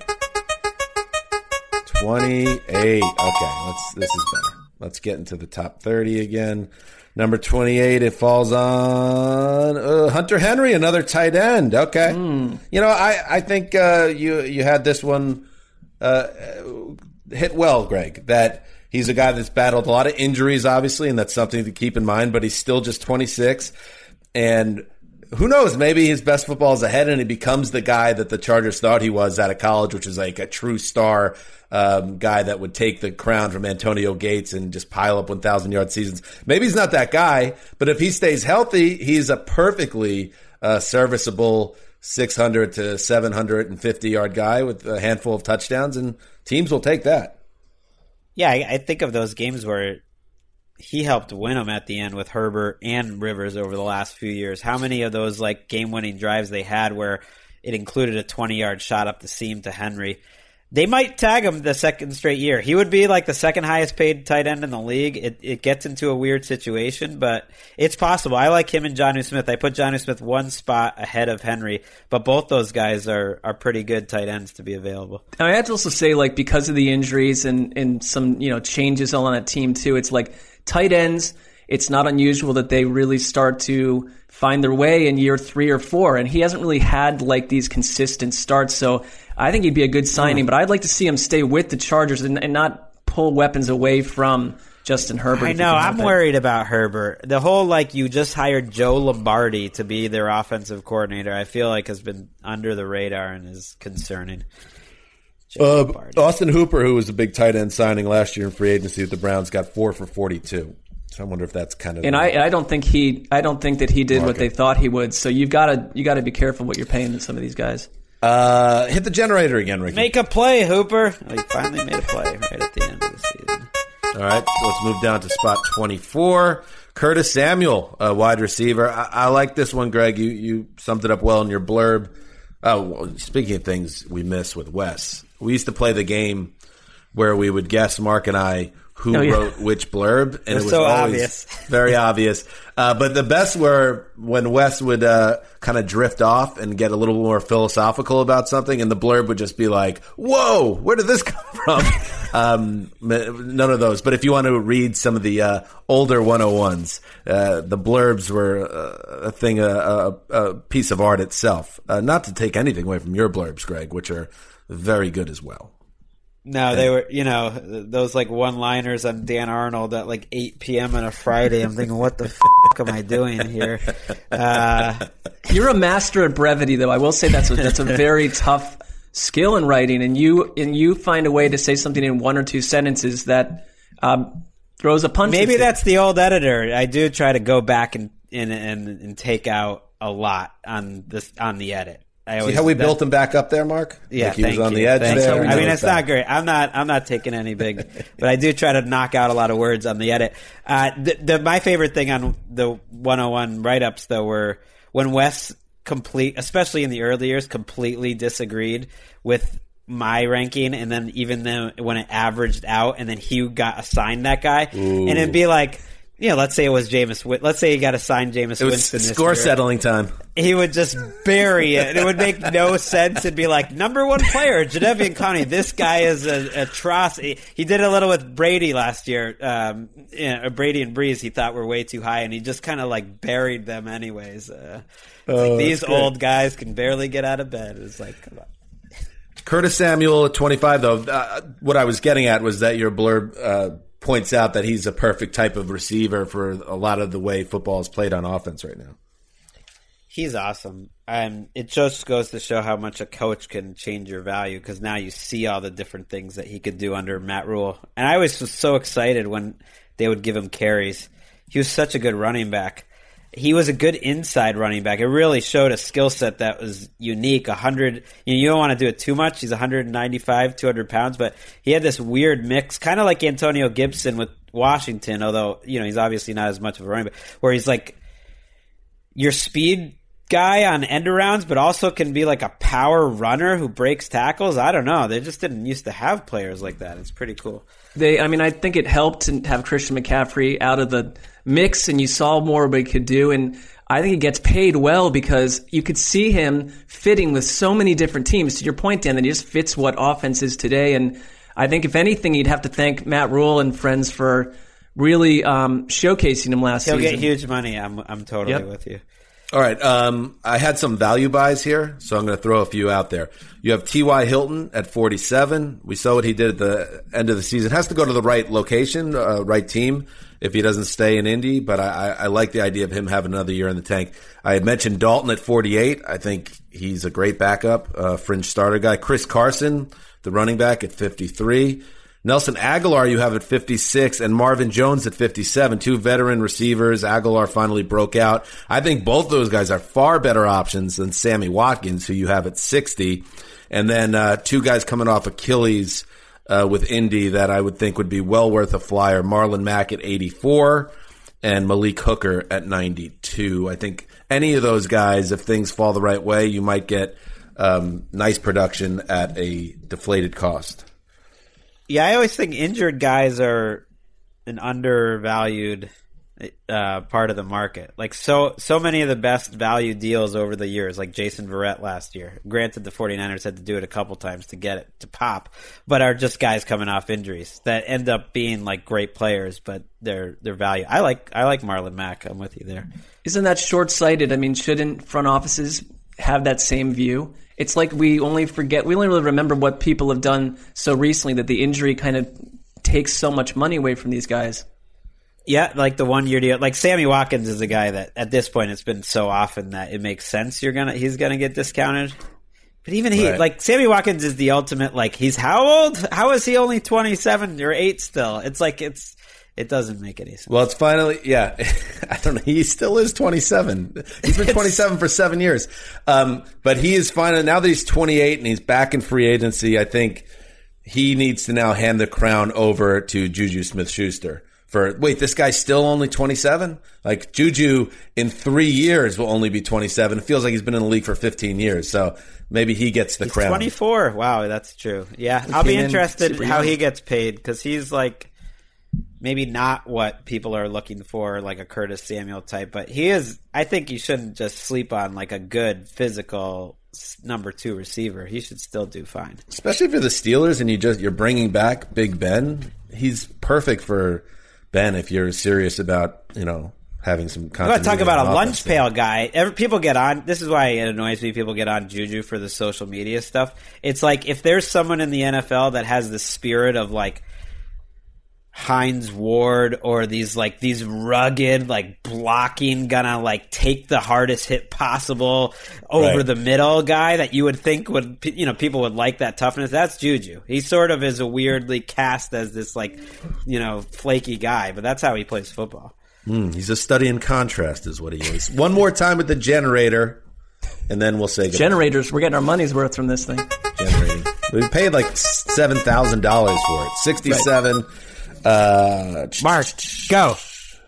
Twenty-eight. Okay, let's. This is better. Let's get into the top thirty again. Number twenty-eight. It falls on uh, Hunter Henry, another tight end. Okay, you know, I I think uh, you you had this one uh, hit well, Gregg. That he's a guy that's battled a lot of injuries, obviously, and that's something to keep in mind. But he's still just twenty-six, and who knows? Maybe his best football is ahead, and he becomes the guy that the Chargers thought he was out of college, which is like a true star um, guy that would take the crown from Antonio Gates and just pile up one thousand yard seasons. Maybe he's not that guy, but if he stays healthy, he's a perfectly uh, serviceable six hundred to seven hundred and fifty yard guy with a handful of touchdowns, and teams will take that. Yeah, I, I think of those games where he helped win them at the end with Herbert and Rivers over the last few years. How many of those like game-winning drives they had where it included a 20-yard shot up the seam to Henry? They might tag him the second straight year. He would be like the second highest paid tight end in the league. It, it gets into a weird situation, but it's possible. I like him and Jonnu Smith. I put Jonnu Smith one spot ahead of Henry, but both those guys are, are pretty good tight ends to be available. Now I have to also say, like, because of the injuries and, and some, you know, changes on that team too, it's like tight ends, it's not unusual that they really start to find their way in year three or four. And he hasn't really had like these consistent starts. So I think he'd be a good signing, but I'd like to see him stay with the Chargers and, and not pull weapons away from Justin Herbert. I know. I'm it. worried about Herbert. The whole like you just hired Joe Lombardi to be their offensive coordinator. I feel like has been under the radar and is concerning. Uh, Austin Hooper, who was a big tight end signing last year in free agency with the Browns, got four for forty-two. So I wonder if that's kind of And I, I don't think he, I don't think that he did what they thought he would. So you've got to, you got to be careful what you're paying to some of these guys. Uh, hit the generator again, Ricky. Make a play, Hooper. Oh, he finally made a play right at the end of the season. All right, so let's move down to spot 24. Curtis Samuel, a wide receiver. I, I like this one, Gregg. You you summed it up well in your blurb. Oh, well, speaking of things we miss with Wes, we used to play the game where we would guess Marc and I who Oh, yeah. wrote which blurb, and it was so obvious. *laughs* very obvious. Uh, but the best were when Wes would uh, kind of drift off and get a little more philosophical about something, and the blurb would just be like, "Whoa, where did this *laughs* come from?" um, none of those. But if you want to read some of the uh, older 101s, uh, the blurbs were uh, a thing, a, a, a piece of art itself. Uh, not to take anything away from your blurbs, Gregg, which are very good as well. No, they were, you know, those like one-liners on Dan Arnold at like 8 p.m. on a Friday. I'm thinking, what the f- am I doing here? Uh, You're a master at brevity, though. I will say that's a, that's a very tough skill in writing, and you and you find a way to say something in one or two sentences that um, throws a punch. Maybe that's the old editor. I do try to go back and and and, and take out a lot on this on the edit. I See how we that- built him back up there, Marc? Yeah, like he was on you. the edge Thank there. I mean, it's not great. I'm not. I'm not taking any big, but I do try to knock out a lot of words on the edit. Uh, the, the my favorite thing on the 101 write ups though were when Wes complete, especially in the early years, completely disagreed with my ranking, and then even then when it averaged out, and then he got assigned that guy, and it'd be like. You know, let's say it was Jameis. Win- Let's say he got assigned Jameis It was Winston. score year settling time. he would just bury it. It would make no sense. It'd be like number one player, Jadeveon Clowney. This guy is an atrocity. He did a little with Brady last year. Um, you know, Brady and Brees, he thought were way too high, and he just kind of like buried them anyways. Uh, it's like these old guys can barely get out of bed. It's like, come on. Curtis Samuel at 25, though. Uh, what I was getting at was that your blurb uh, points out that he's a perfect type of receiver for a lot of the way football is played on offense right now. He's awesome. And it just goes to show how much a coach can change your value because now you see all the different things that he could do under Matt Rhule. And I was just so excited when they would give him carries. He was such a good running back. He was a good inside running back. It really showed a skill set that was unique. A hundred, you, know, you don't want to do it too much. He's 195, 200 pounds, but he had this weird mix, kind of like Antonio Gibson with Washington, although, you know, he's obviously not as much of a running back, where he's like, your speed guy on end arounds, but also can be like a power runner who breaks tackles. I don't know. They just didn't used to have players like that. It's pretty cool. They, I mean, I think it helped to have Christian McCaffrey out of the mix, and you saw more what he could do. And I think he gets paid well because you could see him fitting with so many different teams. To your point, Dan, that he just fits what offense is today. And I think if anything, you'd have to thank Matt Rhule and friends for really um, showcasing him last season. He'll get huge money. I'm I'm totally Yep. with you. All right. Um, I had some value buys here, so I'm going to throw a few out there. You have T.Y. Hilton at 47. We saw what he did at the end of the season. Has to go to the right location, uh, right team if he doesn't stay in Indy, but I, I, like the idea of him having another year in the tank. I had mentioned Dalton at 48. I think he's a great backup, uh, fringe starter guy. Chris Carson, the running back at 53. Nelson Agholor, you have at 56, and Marvin Jones at 57. Two veteran receivers. Agholor finally broke out. I think both those guys are far better options than Sammy Watkins, who you have at 60. And then uh, two guys coming off Achilles uh, with Indy that I would think would be well worth a flyer. Marlon Mack at 84 and Malik Hooker at 92. I think any of those guys, if things fall the right way, you might get um, nice production at a deflated cost. Yeah, I always think injured guys are an undervalued uh, part of the market. Like so, so many of the best value deals over the years, like Jason Verrett last year. Granted, the 49ers had to do it a couple times to get it to pop, but are just guys coming off injuries that end up being like great players, but their their value. I like I like Marlon Mack. I'm with you there. Isn't that short sighted? I mean, shouldn't front offices have that same view? It's like we only forget, we only really remember what people have done so recently that the injury kind of takes so much money away from these guys. Yeah, like the one year deal. Like Sammy Watkins is a guy that at this point it's been so often that it makes sense you're gonna he's gonna get discounted. But even he, Right. like Sammy Watkins, is the ultimate. Like he's how old? How is he only twenty seven or eight still? It's like it's it doesn't make any sense. Well, it's finally, yeah. *laughs* I don't know. He still is 27. He's been *laughs* 27 for seven years. Um, but he is finally, now that he's 28 and he's back in free agency, I think he needs to now hand the crown over to Juju Smith Schuster. For, wait, this guy's still only 27? Like, Juju in three years will only be 27. It feels like he's been in the league for 15 years. So maybe he gets the He's crown. twenty four. Wow, that's true. Yeah, I'll be came in interested how he gets paid because he's like maybe not what people are looking for, like a Curtis Samuel type, but he is. I think you shouldn't just sleep on like a good physical number two receiver. He should still do fine. especially if you're the Steelers and you just you're bringing back Big Ben. He's perfect for Ben if you're serious about you know having some. I'm going to talk about a lunch pail guy. Every, people get on. This is why it annoys me. People get on Juju for the social media stuff. It's like if there's someone in the NFL that has the spirit of like Hines Ward or these like these rugged like blocking gonna like take the hardest hit possible over Right. the middle guy that you would think would you know people would like that toughness that's Juju he sort of is a weirdly cast as this like you know flaky guy but that's how he plays football Mm, he's a study in contrast, is what he is. One more time with the generator, and then we'll say goodbye. Generators, we're getting our money's worth from this thing. generating. We paid like seven thousand dollars for it. Sixty-seven. Uh, Marc go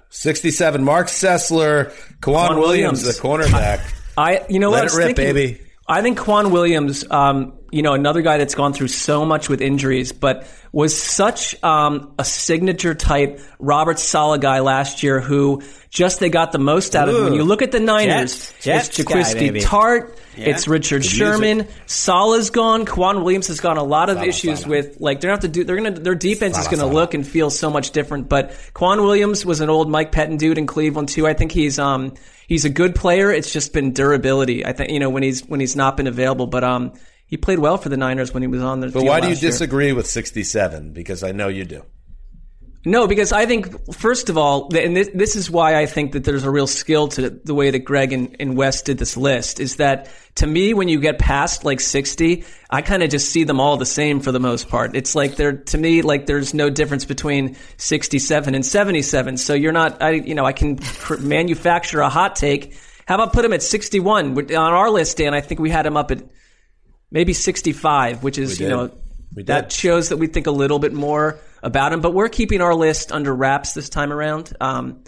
67. Marc Sessler, K'Waun K'Waun Williams, Williams. the cornerback. I, you know Let what? I it was rip, thinking- baby. I think K'Waun Williams, um, you know, another guy that's gone through so much with injuries, but was such um, a signature type Robert Saleh guy last year who just they got the most out of him. When you look at the Niners, Jets. It's. Jaquiski Tartt, Yeah. it's Richard Sherman, Saleh's gone, K'Waun Williams has gone a lot of issues with like they're gonna have to do they're gonna their defense is gonna look and feel so much different. But K'Waun Williams was an old Mike Pettine dude in Cleveland too. I think he's um he's a good player. It's just been durability. I think you know when he's when he's not been available, but um he played well for the Niners when he was on the. But why do you last year. disagree with 67? Because I know you do. No, because I think first of all, and this, this is why I think that there's a real skill to the way that Gregg and, and Wes did this list. Is that to me, when you get past like 60, I kind of just see them all the same for the most part. It's like they're to me like there's no difference between 67 and 77. So you're not, I you know, I can manufacture a hot take. How about put him at 61 on our list, Dan? I think we had him up at maybe 65, which is you know that shows that we think a little bit more about him. But we're keeping our list under wraps this time around. Um,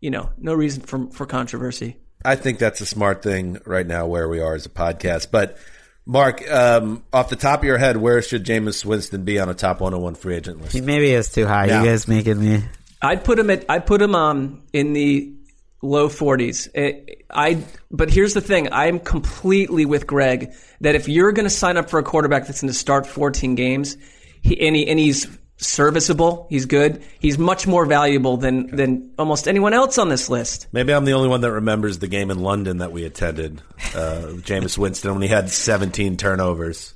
you know, no reason for for controversy. I think that's a smart thing right now where we are as a podcast. But Marc, um, off the top of your head, where should Jameis Winston be on a top 101 free agent list? He maybe is too high. Yeah. You guys making me. I'd put him at I'd put him um in the low 40s. It, I but here's the thing, I'm completely with Gregg that if you're going to sign up for a quarterback that's going to start 14 games, he, and, he, and he's serviceable, he's good, he's much more valuable than than almost anyone else on this list. Maybe I'm the only one that remembers the game in London that we attended, uh, Jameis Winston, when he had 17 turnovers.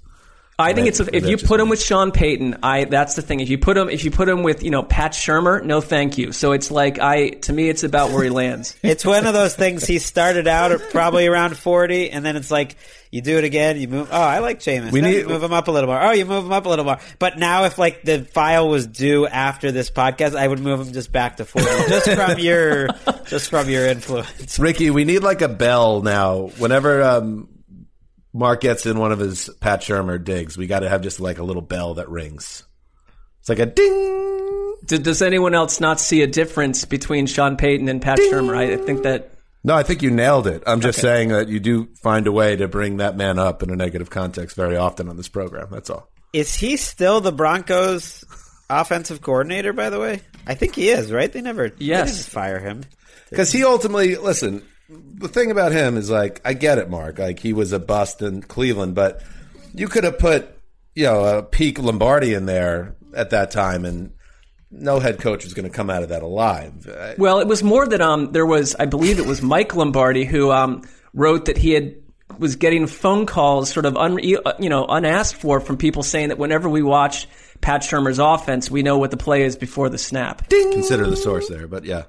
I think it's if you put him with Sean Payton, I that's the thing. If you put him if you put him with you know Pat Shurmur, no thank you. So it's like I to me it's about where he lands. *laughs* It's one of those things. He started out at probably around forty, and then it's like you do it again. You move. Oh, I like Jameis. We Then need- you move him up a little more. Oh, you move him up a little more. But now, if like the file was due after this podcast, I would move him just back to forty, just from your, just from your influence. Ricky, we need like a bell now. Whenever um, Marc gets in one of his Pat Shurmur digs, we got to have just like a little bell that rings. It's like a ding. D- does anyone else not see a difference between Sean Payton and Pat Shurmur? I, I think that No, I think you nailed it. I'm just saying that you do find a way to bring that man up in a negative context very often on this program. That's all. Is he still the Broncos offensive coordinator? By the way, I think he is. Right? They never. they Yes. didn't fire him. Because he ultimately, listen, the thing about him is like, I get it, Marc. Like, he was a bust in Cleveland, but you could have put, you know, a peak Lombardi in there at that time, and no head coach was going to come out of that alive. Uh, Well, it was more that um, there was, I believe it was Mike Lombardi who um, wrote that he had was getting phone calls, sort of un, you know unasked for, from people saying that whenever we watch Pat Shurmur's offense, we know what the play is before the snap. Consider the source there, but yeah.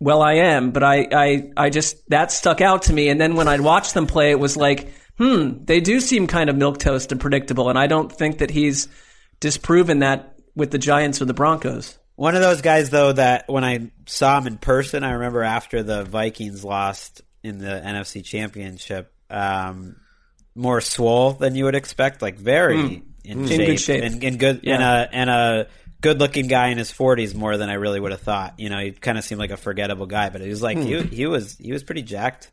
Well, I am, but I, I, I just that stuck out to me. And then when I'd watch them play, it was like, hmm, they do seem kind of milk toast and predictable. And I don't think that he's disproven that with the Giants or the Broncos. One of those guys, though, that when I saw him in person, I remember after the Vikings lost in the NFC Championship, um, more swole than you would expect, like very in, In shape, good shape. and, and good, and Yeah. a and a good-looking guy in his forties more than I really would have thought. You know, he kind of seemed like a forgettable guy, but he was like he, he was he was pretty jacked.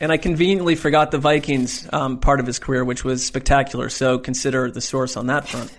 And I conveniently forgot the Vikings um, part of his career, which was spectacular. So consider the source on that front.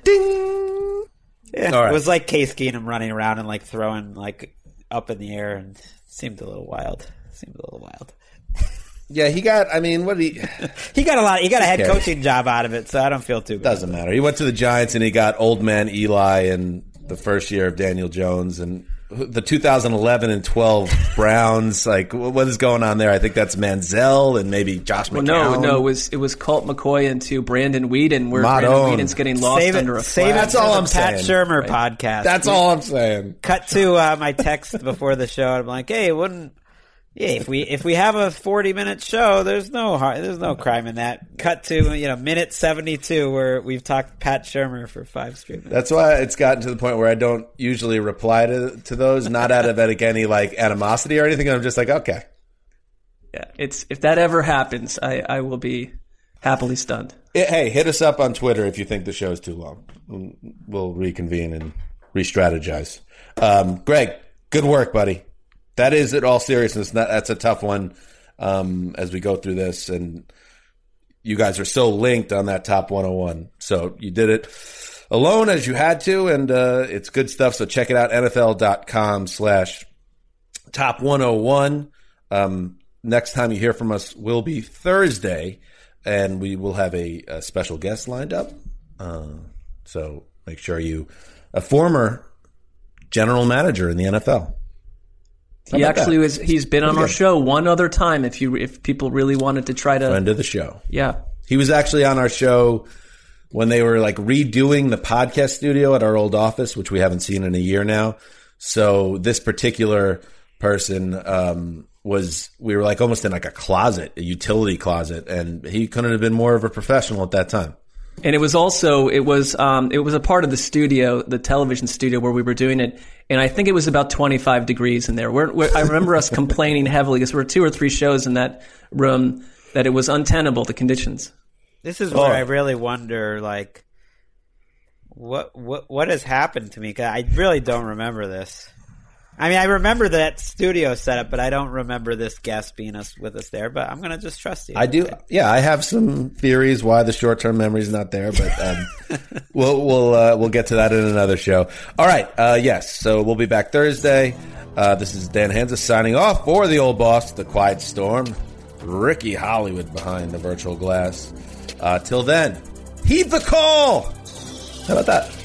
Yeah, All right. it was like Case Keenum running around and like throwing like up in the air, and seemed a little wild. Seemed a little wild. *laughs* Yeah, he got, I mean, what did he. *laughs* He got a lot. He got a head cares? coaching job out of it, so I don't feel too bad. Doesn't matter. He went to the Giants and he got old man Eli in the first year of Daniel Jones and the 2011 and 12 *laughs* Browns. Like, what is going on there? I think that's Manziel and maybe Josh Well, no, no, it was it was Colt McCoy into Brandon Weeden, where Madone. Brandon Weeden's getting lost Save under it. a Save flag. That's all for I'm the Pat saying. Shurmur podcast. That's We all I'm saying. Cut to uh, my text before the show. I'm like, hey, wouldn't. Yeah, if we if we have a 40 minute show, there's no har there's no crime in that. Cut to you know minute 72 where we've talked Pat Shurmur for five straight minutes. That's why it's gotten to the point where I don't usually reply to, to those, not out of like, any like animosity or anything. I'm just like, okay. Yeah, it's if that ever happens, I, I will be happily stunned. Hey, hit us up on Twitter if you think the show is too long. We'll reconvene and re-strategize. Um, Gregg, good work, buddy. That is, in all seriousness, that, that's a tough one um, as we go through this. And you guys are so linked on that top 101. So you did it alone as you had to, and uh, it's good stuff. So check it out, NFL.com slash top 101. Um, next time you hear from us will be Thursday, and we will have a, a special guest lined up. Uh, so make sure you, a former general manager in the NFL. He actually that? was. He's been on our show one other time. If you if people really wanted to try to, Friend of the show. yeah, He was actually on our show when they were like redoing the podcast studio at our old office, which we haven't seen in a year now. So this particular person um, was we were like almost in like a closet, a utility closet, and he couldn't have been more of a professional at that time. And it was also it was um it was a part of the studio, the television studio where we were doing it, and I think it was about twenty five degrees in there. We're, we're, I remember us complaining heavily because there were two or three shows in that room that it was untenable the conditions. This is Oh. where I really wonder, like, what what what has happened to me? Cause I really don't remember this. I mean, I remember that studio setup, but I don't remember this guest being us with us there. But I'm gonna just trust you. I do. Yeah, I have some theories why the short term memory is not there, but um, *laughs* we'll we'll uh, we'll get to that in another show. All right. Uh, yes. So we'll be back Thursday. Uh, this is Dan Hanzus signing off for the old boss, the Quiet Storm, Ricky Hollywood behind the virtual glass. Uh, till then, heed the call. How about that?